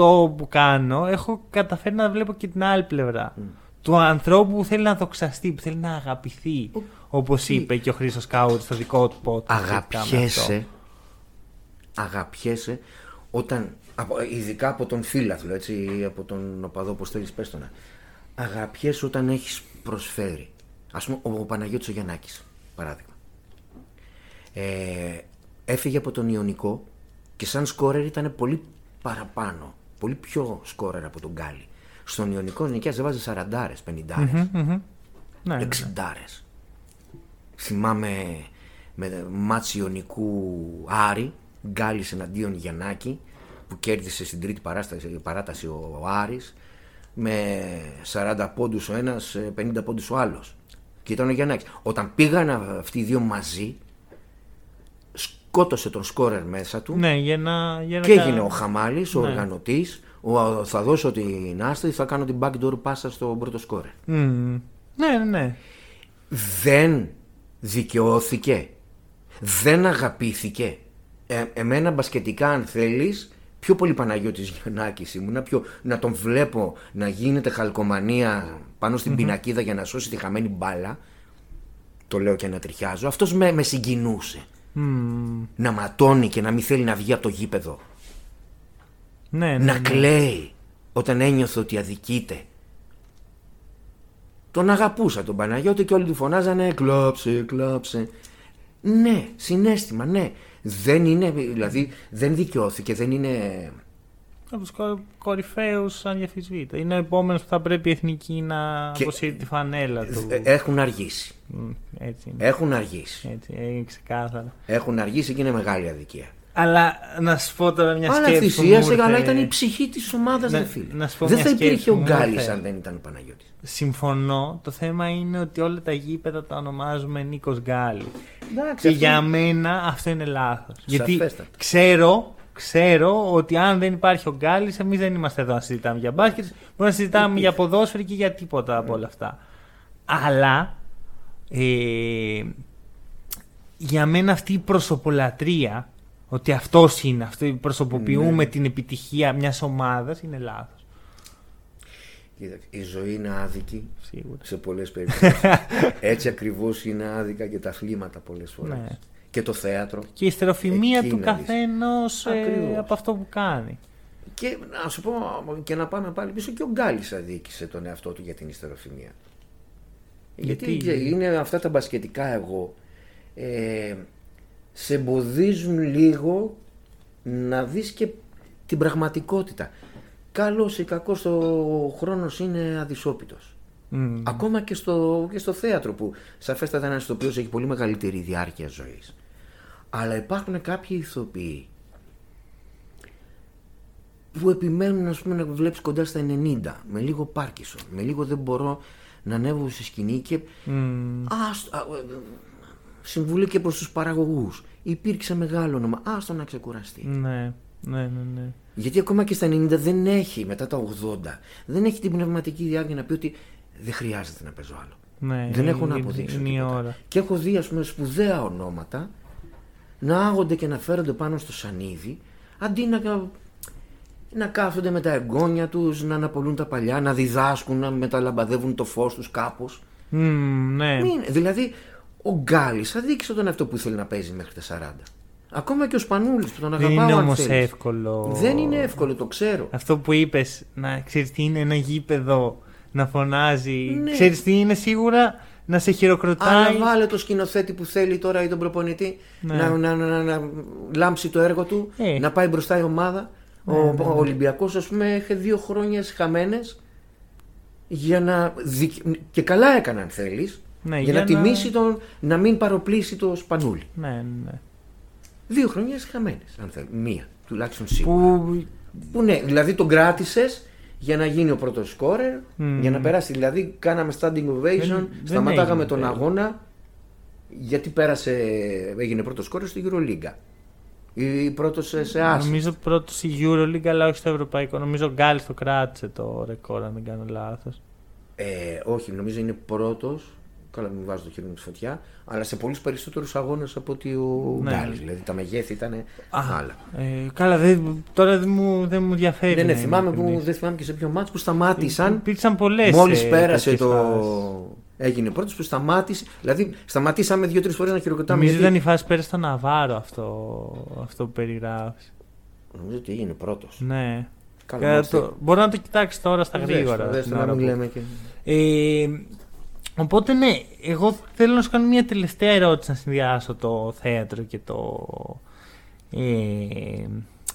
αυτό που κάνω, έχω καταφέρει να βλέπω και την άλλη πλευρά. Του ανθρώπου που θέλει να δοξαστεί, που θέλει να αγαπηθεί. Ο- Όπως τι- είπε και ο Χρήστος Κάουτ στο δικό του podcast. σχετικά με αυτό. αγαπιέσαι, αγαπιέσαι όταν, από- ειδικά από τον φίλαθλο, έτσι, από τον οπαδό, όπως θέλεις πες το να. Αγαπιέσαι όταν έχεις προσφέρει. Ας πούμε, ο, ο Παναγιώτης ο Γιαννάκης, παράδειγμα. Ε, έφυγε από τον Ιωνικό και σαν σκόρερ ήταν πολύ παραπάνω, πολύ πιο σκόρερ από τον Γκάλι. Στον Ιωνικό νοικιάς έβαζε 40, 50. Ναι, ναι. 60 Θυμάμαι με μάτς Ιωνικού Άρη, Γκάλης εναντίον Γιαννάκη, που κέρδισε στην τρίτη παράσταση, παράταση ο, ο Άρης, με 40 πόντους ο ένας, ε, 50 πόντους ο άλλος. Και ήταν ο Γιαννάκης. Όταν πήγαν αυτοί οι δύο μαζί, σκότωσε τον σκόρερ μέσα του Ναι, για να. Για να και κα- έγινε ο Χαμάλης, ο Ναι. οργανωτής, ο, θα δώσω την άστρη, θα κάνω την backdoor πάσα στον πρώτο σκόρερ. Μμμ. Ναι, ναι, ναι. δεν δικαιώθηκε, δεν αγαπήθηκε. Ε, εμένα μπασκετικά αν θέλεις, πιο πολύ Παναγιώτης Γιαννάκης ήμουνα, πιο, να τον βλέπω να γίνεται χαλκομανία πάνω στην πινακίδα για να σώσει τη χαμένη μπάλα, το λέω και να τριχιάζω, αυτός με, με συγκινούσε. Μμμ. Να ματώνει και να μην θέλει να βγει από το γήπεδο. Ναι, ναι. να ναι. κλαίει όταν ένιωθε ότι αδικείται. Τον αγαπούσα τον Παναγιώτη και όλοι του φωνάζανε κλάψε, κλάψε. Ναι, συνέστημα, ναι. Δεν είναι, δηλαδή δεν δικαιώθηκε, δεν είναι... Από τους κορυφαίους ανδιαφυσβήτητα. Είναι ο επόμενος που θα πρέπει η εθνική να Και- αποσύρει τη φανέλα του. Ε, Έχουν αργήσει. Μμ, Έτσι είναι. Έχουν αργήσει. Έτσι, είναι ξεκάθαρα. Έχουν αργήσει και είναι μεγάλη αδικία. Αλλά να σου πω τώρα μια Αλλά σκέψη. που μου θυσίασε, ήρθε. αλλά ήταν η ψυχή της ομάδας, Να- ρε φίλε. να σου πω Δεν μια θα υπήρχε σκέψη ο που μου Γκάλης ήρθε. αν δεν ήταν ο Παναγιώτης. Συμφωνώ. Το θέμα είναι ότι όλα τα γήπεδα τα ονομάζουμε Νίκος Γκάλι. Εντάξει, Και αυτό- για μένα αυτό είναι λάθος. Γιατί Σαφέστατα. ξέρω, ξέρω ότι αν δεν υπάρχει ο Γκάλι, εμείς δεν είμαστε εδώ να συζητάμε για μπάσκετ. Μπορούμε να συζητάμε για ποδόσφαιρο και για τίποτα από όλα αυτά. Αλλά ε, για μένα αυτή η προσωπολατρία, ότι αυτός είναι, αυτό προσωποποιούμε την επιτυχία μιας ομάδας, είναι λάθος. Κοίταξε, η ζωή είναι άδικη Σίγουρα. σε πολλές περιπτώσεις. [LAUGHS] Έτσι ακριβώς είναι άδικα και τα αθλήματα πολλές φορές. Ναι. Και το θέατρο. Και η στεροφημία Εκεί του να δεις. καθενό Ακριβώς. από αυτό που κάνει. Και να σου πω και να πάμε πάλι πίσω και ο Γκάλης αδίκησε τον εαυτό του για την ιστεροφημία. Γιατί, Γιατί; είναι αυτά τα μπασκετικά εγώ ε, σε εμποδίζουν λίγο να δεις και την πραγματικότητα. Καλός ή κακός ο χρόνος είναι αδυσόπιτος. Μμ. Ακόμα και στο, και στο θέατρο που σαφέστατα ένας ηθοποιός έχει πολύ μεγαλύτερη διάρκεια ζωής. Αλλά υπάρχουν κάποιοι ηθοποιοί που επιμένουν ας πούμε, να βλέπεις κοντά στα 90 με λίγο Πάρκισον, με λίγο δεν μπορώ να ανέβω στη σκηνή και Μμ. ας, α, ε, συμβουλή και προς τους παραγωγούς. Υπήρξε μεγάλο όνομα, άστο να ξεκουραστεί. Ναι, ναι, ναι. ναι. Γιατί ακόμα και στα 90 δεν έχει, μετά τα 80, δεν έχει την πνευματική διάρκεια να πει ότι δεν χρειάζεται να παίζω άλλο. ναι δεν έχω να είναι- αποδείξω Είναι η τίποτα. ώρα. Και έχω δει ας πούμε σπουδαία ονόματα να άγονται και να φέρονται πάνω στο σανίδι αντί να, να κάθονται με τα εγγόνια τους, να αναπολούν τα παλιά, να διδάσκουν, να μεταλαμπαδεύουν το φως τους κάπως. Μμ, ναι. Μην, δηλαδή ο Γκάλης αδίκησε τον αυτό που ήθελε να παίζει μέχρι τα 40. Ακόμα και ο Σπανούλης που τον Δεν αγαπάω είναι αν όμως θέλεις. εύκολο. Δεν είναι εύκολο, το ξέρω. Αυτό που είπες, να ξέρεις τι είναι ένα γήπεδο να φωνάζει. Ναι. Ξέρεις τι είναι σίγουρα; Να σε χειροκροτάει. Αλλά βάλε το σκηνοθέτη που θέλει τώρα ή τον προπονητή Ναι. να, να, να, να, να λάμψει το έργο του, Ε. να πάει μπροστά η ομάδα. ο, ο Ολυμπιακός ας πούμε είχε δύο χρόνια χαμένες για να δικ- και καλά έκανε αν θέλεις Ναι, για, για να, να- τιμήσει τον να μην παροπλήσει το σπανούλι. Ναι, ναι. Δύο χρόνια χαμένες αν θέλεις. Μία τουλάχιστον σίγουρα. Που. Που ναι, δηλαδή τον κράτησες για να γίνει ο πρώτος σκόρερ, Μμμ. για να περάσει. Δηλαδή, κάναμε standing ovation, Δεν- δεν σταματάγαμε έγινε τον τέλος. αγώνα Γιατί πέρασε, έγινε πρώτος κόρο στη Euroliga. Ή πρώτος σε, σε άσο. Νομίζω πρώτος η Euroleague, αλλά όχι στο ευρωπαϊκό. Νομίζω ο Γκάλι το κράτησε το ρεκόρ, αν δεν κάνω λάθος. Ε, όχι, νομίζω είναι πρώτος. Καλά, μην βάζω το χέρι μου στη φωτιά. Αλλά σε πολλούς περισσότερους αγώνες από ότι ο Ναι. Γκάλης. Δηλαδή τα μεγέθη ήταν άλλα. Ε, καλά, δεν, τώρα δεν μου, δεν μου διαφέρει. Ναι, ναι, να είμαι θυμάμαι που, ειλικρινής. δεν θυμάμαι και σε ποιο μάτς που σταμάτησαν. Υπήρξαν πολλές. Μόλις πέρασε το. Έγινε πρώτο που σταμάτησε. Δηλαδή, σταματήσαμε δύο-τρεις φορές να χειροκροτάμε. Νομίζω γιατί- ήταν η φάση πέρασε στο Ναβάρο αυτό, αυτό που περιγράφεις. Νομίζω ότι έγινε πρώτος. Ναι. Καλά, Ε, μάλιστα. το, μπορώ να το κοιτάξεις τώρα στα γρήγορα. Δες το, στην να ώρα μην που- λέμε και. Ε, οπότε ναι, εγώ θέλω να σου κάνω μια τελευταία ερώτηση να συνδυάσω το θέατρο και το, ε,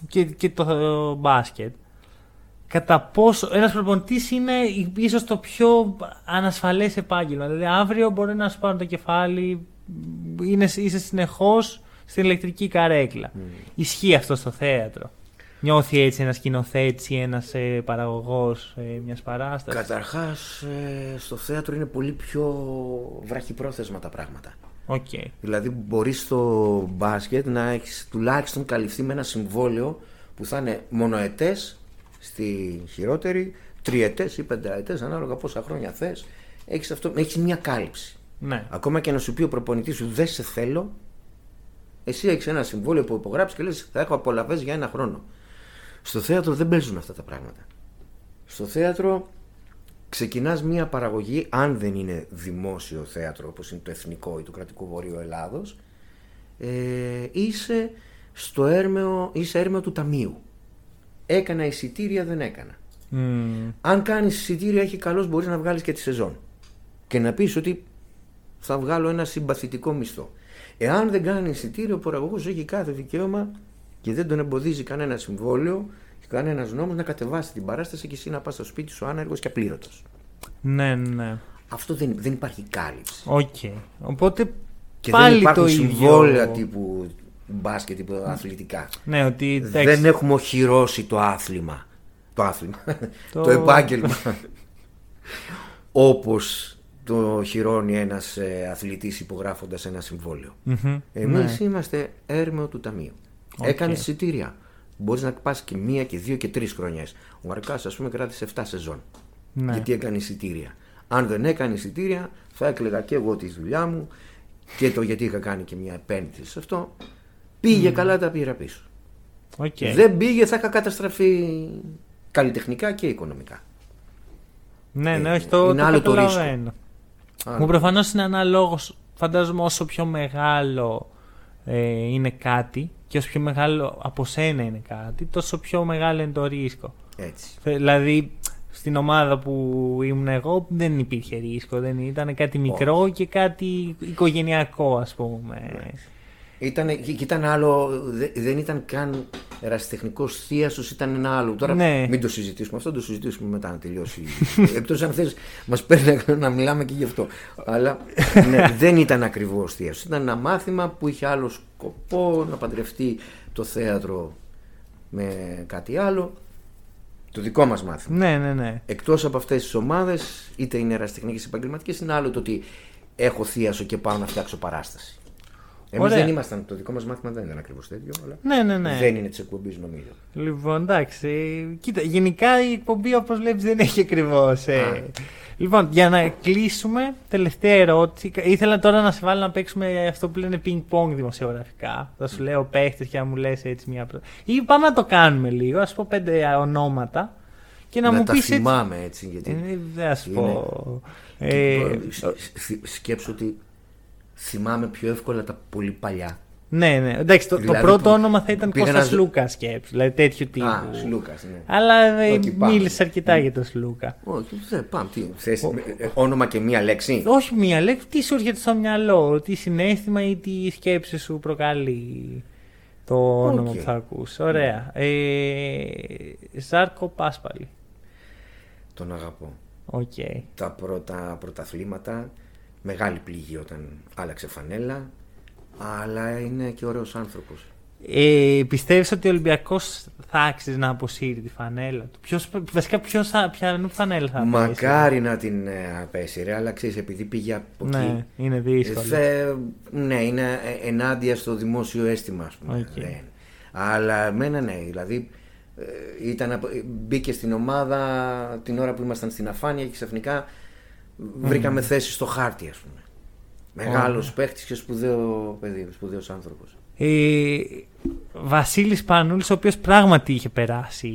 και, και το μπάσκετ. Κατά πόσο ένας προπονητής είναι ίσως το πιο ανασφαλές επάγγελμα. Δηλαδή αύριο μπορεί να σου πάρουν το κεφάλι, είναι, είσαι συνεχώς στην ηλεκτρική καρέκλα. Ισχύει αυτό στο θέατρο. Νιώθει έτσι ένας σκηνοθέτης ή ένας ε, παραγωγός ε, μιας παράστασης; Καταρχάς, στο θέατρο είναι πολύ πιο βραχυπρόθεσμα τα πράγματα. Οκ. Δηλαδή, μπορείς στο μπάσκετ να έχεις τουλάχιστον καλυφθεί με ένα συμβόλαιο που θα είναι μονοετές στη χειρότερη, τριετές ή πενταετές, ανάλογα πόσα χρόνια θες. Έχεις έχεις μια κάλυψη. Ναι. Ακόμα και να σου πει ο προπονητής σου δεν σε θέλω, εσύ έχεις ένα συμβόλαιο που υπογράψει και λες: Θα έχω απολαβές για ένα χρόνο. Στο θέατρο δεν παίζουν αυτά τα πράγματα. Στο θέατρο ξεκινάς μία παραγωγή, αν δεν είναι δημόσιο θέατρο όπως είναι το Εθνικό ή το Κρατικό Βορείο Ελλάδος, ε, είσαι στο έρμεο, είσαι έρμεο του ταμείου. Έκανα εισιτήρια, δεν έκανα. Μμμ. Αν κάνεις εισιτήρια, έχει καλώ μπορείς να βγάλεις και τη σεζόν. Και να πεις ότι θα βγάλω ένα συμπαθητικό μισθό. Εάν δεν κάνεις εισιτήριο, ο παραγωγός έχει κάθε δικαίωμα και δεν τον εμποδίζει κανένα συμβόλαιο και κανένας νόμος να κατεβάσει την παράσταση και εσύ να πας στο σπίτι σου άνεργος και απλήρωτος. Ναι, ναι. Αυτό δεν, δεν υπάρχει κάλυψη. Οκ. Οπότε Και πάλι δεν υπάρχουν το ίδιο. συμβόλαια τύπου μπάσκετ, τύπου αθλητικά. Ναι, ότι εντάξει, Δεν έχουμε οχυρώσει το άθλημα. Το άθλημα. [LAUGHS] Το- Το, επάγγελμα. Όπως το οχυρώνει ένας ε, αθλητής υπογράφοντας ένα συμβόλαιο. Μμμ. Εμείς Ναι. είμαστε έρμεο του ταμείου. Οκ. Έκανε εισιτήρια. Μπορείς να πας και μία και δύο και τρεις χρονιές. Ο Αρκάς, ας πούμε, κράτησε 7 σεζόν. Ναι. Γιατί έκανε εισιτήρια. Αν δεν έκανε εισιτήρια, θα έκλεγα και εγώ τη δουλειά μου και το γιατί είχα κάνει και μια επένδυση σε αυτό. Πήγε καλά, τα πήρα πίσω. Οκ. Δεν πήγε, θα είχα καταστραφεί καλλιτεχνικά και οικονομικά. Ναι, ναι, Ε, όχι, το, είναι το άλλο το καταλαβαίνω. Άλλο. Μου προφανώς είναι ανάλογο. Φαντάζομαι όσο πιο μεγάλο ε, είναι κάτι και όσο πιο μεγάλο από σένα είναι κάτι, τόσο πιο μεγάλο είναι το ρίσκο. Έτσι. Θε- Δηλαδή, στην ομάδα που ήμουν εγώ δεν υπήρχε ρίσκο. Δεν ήταν κάτι μικρό και κάτι οικογενειακό, ας πούμε. Ναι. Ήταν, και ήταν άλλο, δε- δεν ήταν καν ερασιτεχνικός θείασος, ήταν ένα άλλο. Τώρα Ναι. μην το συζητήσουμε αυτό, το συζητήσουμε μετά να τελειώσει. [LAUGHS] Εκτός αν θες, μας παίρνει να μιλάμε και γι' αυτό. Αλλά [LAUGHS] ναι, δεν ήταν ακριβώς θείασος. Ήταν ένα μάθημα που είχε άλλο σκοπό να παντρευτεί το θέατρο με κάτι άλλο. Το δικό μας μάθημα. Ναι, ναι, ναι. Εκτός από αυτές τις ομάδες, είτε είναι ερασιτεχνικές επαγγελματικές, είναι άλλο το ότι έχω θείασο και πάω να φτιάξω παράσταση. Εμείς Ωραία. δεν ήμασταν, το δικό μας μάθημα δεν ήταν ακριβώς τέτοιο, αλλά Ναι, ναι, ναι. δεν είναι της εκπομπής νομίζω. Λοιπόν, εντάξει. Κοίτα, γενικά η εκπομπή όπως βλέπεις δεν έχει ακριβώς. Α. Λοιπόν, για να κλείσουμε, τελευταία ερώτηση. Ήθελα τώρα να σε βάλω να παίξουμε αυτό που λένε ping-pong δημοσιογραφικά. Θα σου λέω παίχτες και να μου λες έτσι μια. προ- Ή πάμε να το κάνουμε λίγο. Α πω πέντε ονόματα και να, να μου τα πεις έτσι. θυμάμαι έτσι, γιατί. Ε, Δεν θα σου Είναι- πω. Ε, Σ- σ- Σκέψου ότι θυμάμαι πιο εύκολα τα πολύ παλιά. ναι, ναι. Εντάξει, το, Δηλαδή το πρώτο που όνομα θα ήταν πήγα Κώστας να- Σλούκας, σκέψου. Δηλαδή τέτοιου τύπου. Α, Σλούκα, ναι. Αλλά ε, Όχι, πάμε. μίλησες αρκετά για τον Σλούκα. Όχι, δεν πάμε. Τι, θες, ε, όνομα και μία λέξη; Όχι μία λέξη, τι σου έρχεται στο μυαλό, τι συναίσθημα ή τι σκέψη σου προκαλεί το όνομα Οκ. που θα ακούσεις. Ωραία. Ε, Ζάρκο Πάσπαλη. Τον αγαπώ. Οκ. Τα πρώτα πρωταθλήματα, μεγάλη πληγή όταν άλλαξε φανέλα, αλλά είναι και ωραίος άνθρωπος. Ε, Πιστεύεις ότι ο Ολυμπιακός θα άξιζε να αποσύρει τη φανέλα του; Ποιος, βασικά, ποιος θα, ποια φανέλα θα Μακάρι να την ε, απέσυρε, αλλά ξέρεις, επειδή πήγε από ναι, εκεί. είναι δύσκολο. Θε, ναι, είναι ενάντια στο δημόσιο αίσθημα, ας πούμε. Okay. Δεν. Αλλά εμένα ναι, δηλαδή ε, ήταν, μπήκε στην ομάδα την ώρα που ήμασταν στην αφάνεια και ξαφνικά βρήκαμε θέση στο χάρτη, ας πούμε. Μεγάλος oh. παίχτης και σπουδαίο παιδί, σπουδαίος άνθρωπος. Ε, Βασίλης Πανούλης ο οποίος πράγματι είχε περάσει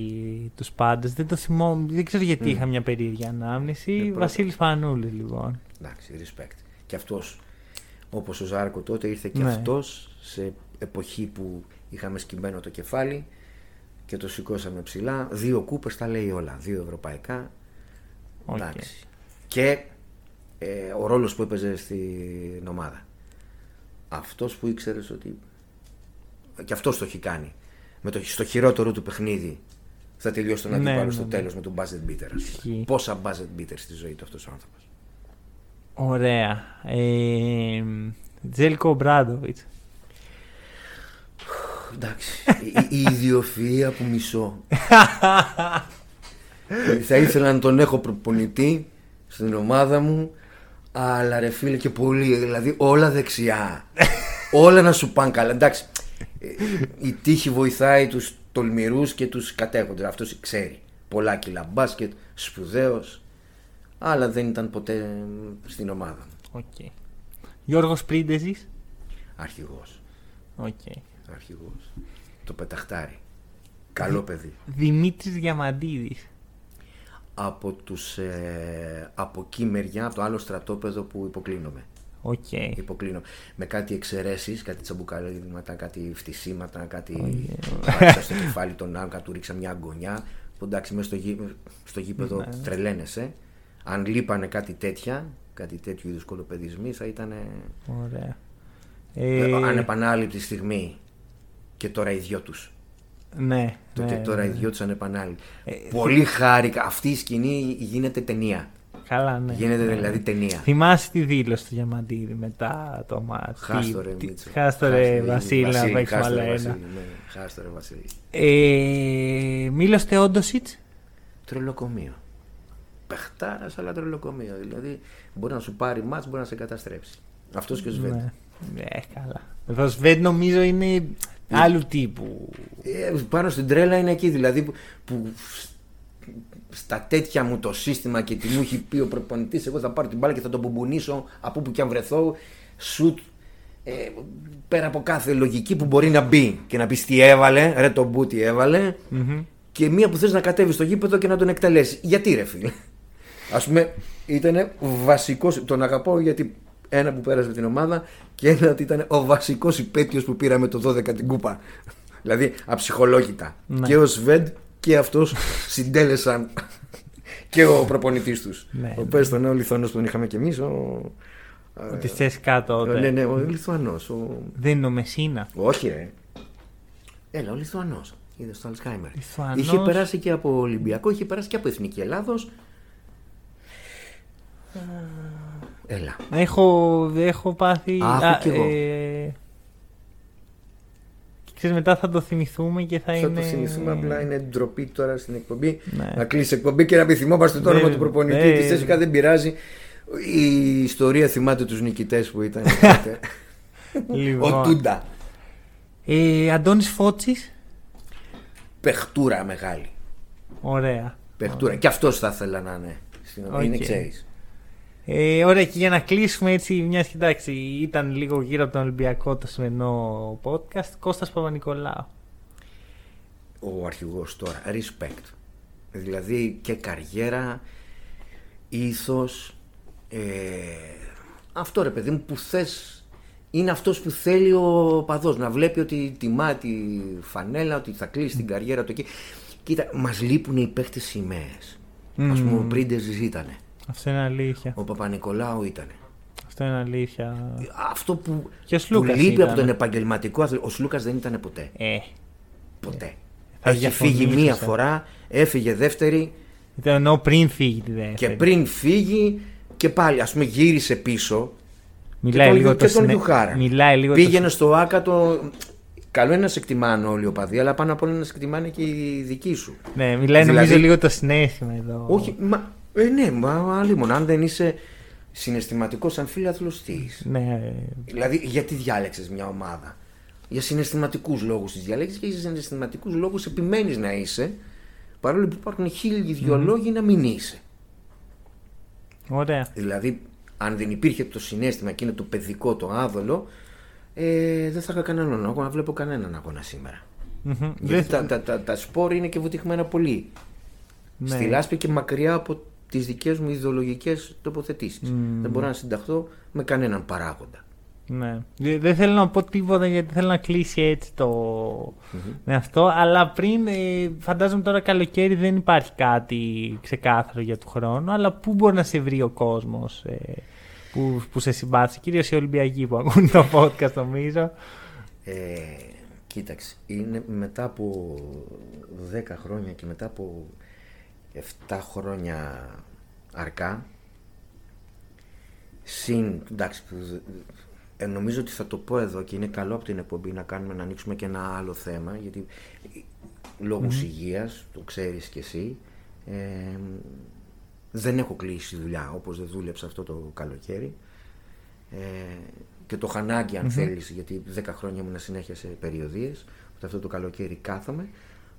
τους πάντες δεν το θυμώ, δεν ξέρω γιατί mm. είχα μια περίεργη ανάμνηση ε, Βασίλης Πανούλης λοιπόν εντάξει, respect και αυτός όπως ο Ζάρκο τότε ήρθε και ναι. αυτός σε εποχή που είχαμε σκυμμένο το κεφάλι και το σηκώσαμε ψηλά δύο κούπες τα λέει όλα, δύο ευρωπαϊκά okay. εντάξει και ε, ο ρόλος που έπαιζε στην ομάδα αυτός που ήξερες ότι και αυτός το έχει κάνει. Με το, στο χειρότερο του παιχνίδι θα τελειώσει τον ναι, αντίπαλο ναι, στο ναι. τέλος με τον buzzer beater. Πόσα buzzer beater στη ζωή του αυτός ο άνθρωπος. Ωραία. Ε, Ζέλικο Ομπράντοβιτς. Εντάξει. η, η ιδιοφυΐα που μισώ. [LAUGHS] θα ήθελα να τον έχω προπονητή στην ομάδα μου αλλά ρε φίλε και πολύ δηλαδή όλα δεξιά [LAUGHS] όλα να σου πάνε καλά εντάξει η τύχη βοηθάει τους τολμηρούς και τους κατέχοντες. Αυτός ξέρει. Πολλά κιλά μπάσκετ, σπουδαίος, αλλά δεν ήταν ποτέ στην ομάδα μου. Okay. Γιώργος Πρίντεζης; Αρχηγός. Okay. Αρχηγός. Το πεταχτάρι. Καλό παιδί. Δημήτρης Διαμαντίδης. Από τους ε, από εκεί μεριά, από το άλλο στρατόπεδο που υποκλίνομαι. Okay. Υποκλίνω. Με κάτι εξαιρέσεις, κάτι τσαμπουκαλίματα, κάτι φτισήματα, κάτι. Okay. στο κεφάλι των άλλων, του ρίξα μια αγκονιά. Που εντάξει, μέσα στο, γή, στο γήπεδο ναι. τρελαίνεσαι. Αν λείπανε κάτι τέτοια, κάτι τέτοιου είδους κολοπεδισμοί, θα ήταν. Ωραία. Ε... ε ανεπανάληπτη στιγμή. Και τώρα οι δυο τους. Ναι. Το ναι, και τώρα ναι. οι δυο τους ανεπανάληπτοι. Ε, Πολύ χάρηκα. Αυτή η σκηνή γίνεται ταινία. Καλά, ναι. Γίνεται ναι. δηλαδή ταινία. Θυμάσαι τη δήλωση του Διαμαντίδη μετά το μάτι. Χάστορε, Μίτσο. Χάστορε, Βασίλη, να παίξει μαλένα. Χάστορε, Βασίλη. Ε, Μίλος Θεόντοσιτς. Τρελοκομείο. Πεχτάρας, αλλά τρελοκομείο. Δηλαδή μπορεί να σου πάρει μάτς, μπορεί να σε καταστρέψει. Αυτός και ο Σβέντ. Ναι, ναι καλά. Το Σβέντ νομίζω είναι ε, άλλου τύπου. Ε, πάνω στην τρέλα είναι εκεί. Δηλαδή που, που στα τέτοια μου το σύστημα και τι μου έχει πει ο προπονητής, εγώ θα πάρω την μπάλα και θα τον μπουμπουνίσω από που και αν βρεθώ. Σουτ ε, πέρα από κάθε λογική που μπορεί να μπει και να πεις τι έβαλε, ρε το μπου τι εβαλε και μία που θες να κατέβεις στο γήπεδο και να τον εκτελέσεις. Γιατί ρε φίλε. Α πούμε, ήταν βασικός. Τον αγαπώ γιατί ένα που πέρασε την ομάδα και ένα ότι ήταν ο βασικός υπέτειος που πήραμε το 12 την κούπα. δηλαδή αψυχολόγητα. Ναι. Και ο Σβέντ και αυτός συντέλεσαν και ο προπονητής τους. Ναι, ο πες τον ο Λιθουανός που τον είχαμε κι εμείς. Ο... Ότι θες κάτω. Ναι, ναι, ο Λιθουανός. Ο... Δεν είναι ο Μεσίνα. Όχι, ρε. Έλα, ο Λιθουανός. Είδες στο Αλσχάιμερ. Είχε περάσει και από Ολυμπιακό, είχε περάσει και από Εθνική Ελλάδος. Έλα. Έχω, έχω πάθει. Α, έχω εγώ. Ε, Ξέρεις, μετά θα το θυμηθούμε και θα, θα είναι. Θα το θυμηθούμε, απλά είναι ντροπή τώρα στην εκπομπή. Ναι. Να κλείσει εκπομπή και να πει θυμόμαστε το όνομα ναι, του προπονητή. Ναι, της Τέσσερα δεν πειράζει. Η ιστορία θυμάται τους νικητές που ήταν. [LAUGHS] λοιπόν. Ο Τούντα. Ε, Αντώνης Φώτσης. Πεχτούρα μεγάλη. Ωραία. Πεχτούρα. Ωραία. Και αυτός θα ήθελα να είναι. Okay. Είναι ξέρεις. Ε, ωραία, και για να κλείσουμε έτσι, μιας και εντάξει, ήταν λίγο γύρω από τον Ολυμπιακό το σημερινό podcast. Κώστας Παπα-Νικολάου. Ο αρχηγός τώρα, respect. Δηλαδή και καριέρα, ήθος, ε, αυτό ρε παιδί μου που θες, είναι αυτός που θέλει ο παδός, να βλέπει ότι τιμά τη φανέλα, ότι θα κλείσει την καριέρα του εκεί. Κοίτα, μας λείπουν οι παίχτες σημαίες. Mm. Ας πούμε ο Πρίντεζ ήτανε. Αυτό είναι αλήθεια. Ο Παπα-Νικολάου ήταν. Αυτό είναι αλήθεια. Αυτό που, και που λείπει από τον επαγγελματικό αθλητή. Ο Σλούκας δεν ήταν ποτέ. Ε. Ποτέ. Ε. Έχει φύγει μία φορά, έφυγε δεύτερη. Ήταν ενώ πριν φύγει τη δεύτερη. Και πριν φύγει και πάλι, ας πούμε, γύρισε πίσω. Μιλάει και λίγο τον, το και τον Μιλάει λίγο Πήγαινε στο άκατο. καλό είναι να σε εκτιμάνε όλοι οι οπαδοί, αλλά πάνω απ' όλα να σε εκτιμάνε και οι δικοί σου. Ναι, μιλάει Δηλαδή- νομίζω λίγο το συνέστημα εδώ. Όχι, μα, ε, ναι, μα άλλη μόνο. Αν δεν είσαι συναισθηματικός σαν φίλαθλος, τι είσαι; Ναι, Δηλαδή, γιατί διάλεξες μια ομάδα; Για συναισθηματικούς λόγους τη διαλέξει και για συναισθηματικούς λόγους επιμένεις να είσαι, παρόλο που υπάρχουν χίλιοι δυο λόγοι να μην είσαι. ωραία. Δηλαδή, αν δεν υπήρχε το συνέστημα εκείνο το παιδικό, το άδολο, ε, δεν θα είχα κανέναν αγώνα, να βλέπω κανέναν αγώνα σήμερα. Μμμ. Γιατί Δεν- τα, τα, τα, τα σπόρ είναι και βουτυχμένα πολύ. Ναι. Στη λάσπη και μακριά από τις δικές μου ιδεολογικές τοποθετήσεις. Δεν μπορώ να συνταχθώ με κανέναν παράγοντα. Ναι. Δε- Δεν θέλω να πω τίποτα γιατί θέλω να κλείσει έτσι το... με αυτό. Αλλά πριν, ε, φαντάζομαι τώρα καλοκαίρι δεν υπάρχει κάτι ξεκάθαρο για του χρόνου. Αλλά πού μπορεί να σε βρει ο κόσμος ε, που, που σε συμπάθησε; Κυρίως οι Ολυμπιακοί που ακούν το podcast νομίζω. Ε, κοίταξε, είναι μετά από 10 χρόνια και μετά από 7 χρόνια αρκά. Συν, εντάξει, που δε- ε, νομίζω ότι θα το πω εδώ και είναι καλό από την εκπομπή να κάνουμε να ανοίξουμε και ένα άλλο θέμα γιατί λόγους υγείας, το ξέρεις και εσύ ε, δεν έχω κλείσει δουλειά όπως δεν δούλεψα αυτό το καλοκαίρι. Ε, και το χανάκι αν θέλεις γιατί 10 χρόνια ήμουν συνέχεια σε περιοδίες οπότε αυτό το καλοκαίρι κάθομαι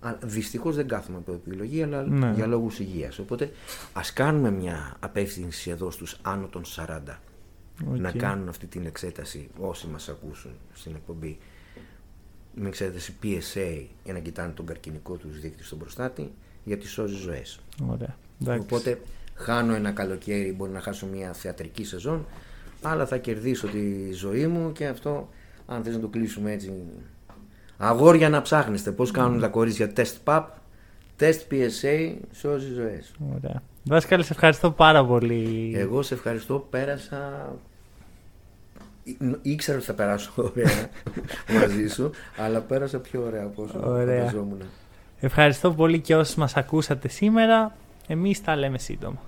αλλά δυστυχώς δεν κάθομαι από επιλογή αλλά Ναι. για λόγους υγείας οπότε ας κάνουμε μια απεύθυνση εδώ στους άνω των 40 να Οκ. κάνουν αυτή την εξέταση όσοι μας ακούσουν στην εκπομπή με εξέταση PSA για να κοιτάνε τον καρκινικό τους δείκτη στον προστάτη γιατί σώζει ζωές. Ωραία. Εντάξει. Οπότε χάνω ένα καλοκαίρι, μπορεί να χάσω μια θεατρική σεζόν, αλλά θα κερδίσω τη ζωή μου και αυτό, αν θες να το κλείσουμε έτσι. Αγόρια να ψάχνεστε πώς κάνουν τα κορίτσια τεστ PAP, τεστ PSA, σώζει ζωές. Ωραία. Δάσκαλε, σε ευχαριστώ πάρα πολύ. Εγώ σε ευχαριστώ, πέρασα... Εί- Ήξερα ότι θα περάσω ωραία [LAUGHS] μαζί σου, αλλά πέρασα πιο ωραία από όσο Ωραία. φανταζόμουν. Ευχαριστώ πολύ και όσους μας ακούσατε σήμερα. Εμείς τα λέμε σύντομα.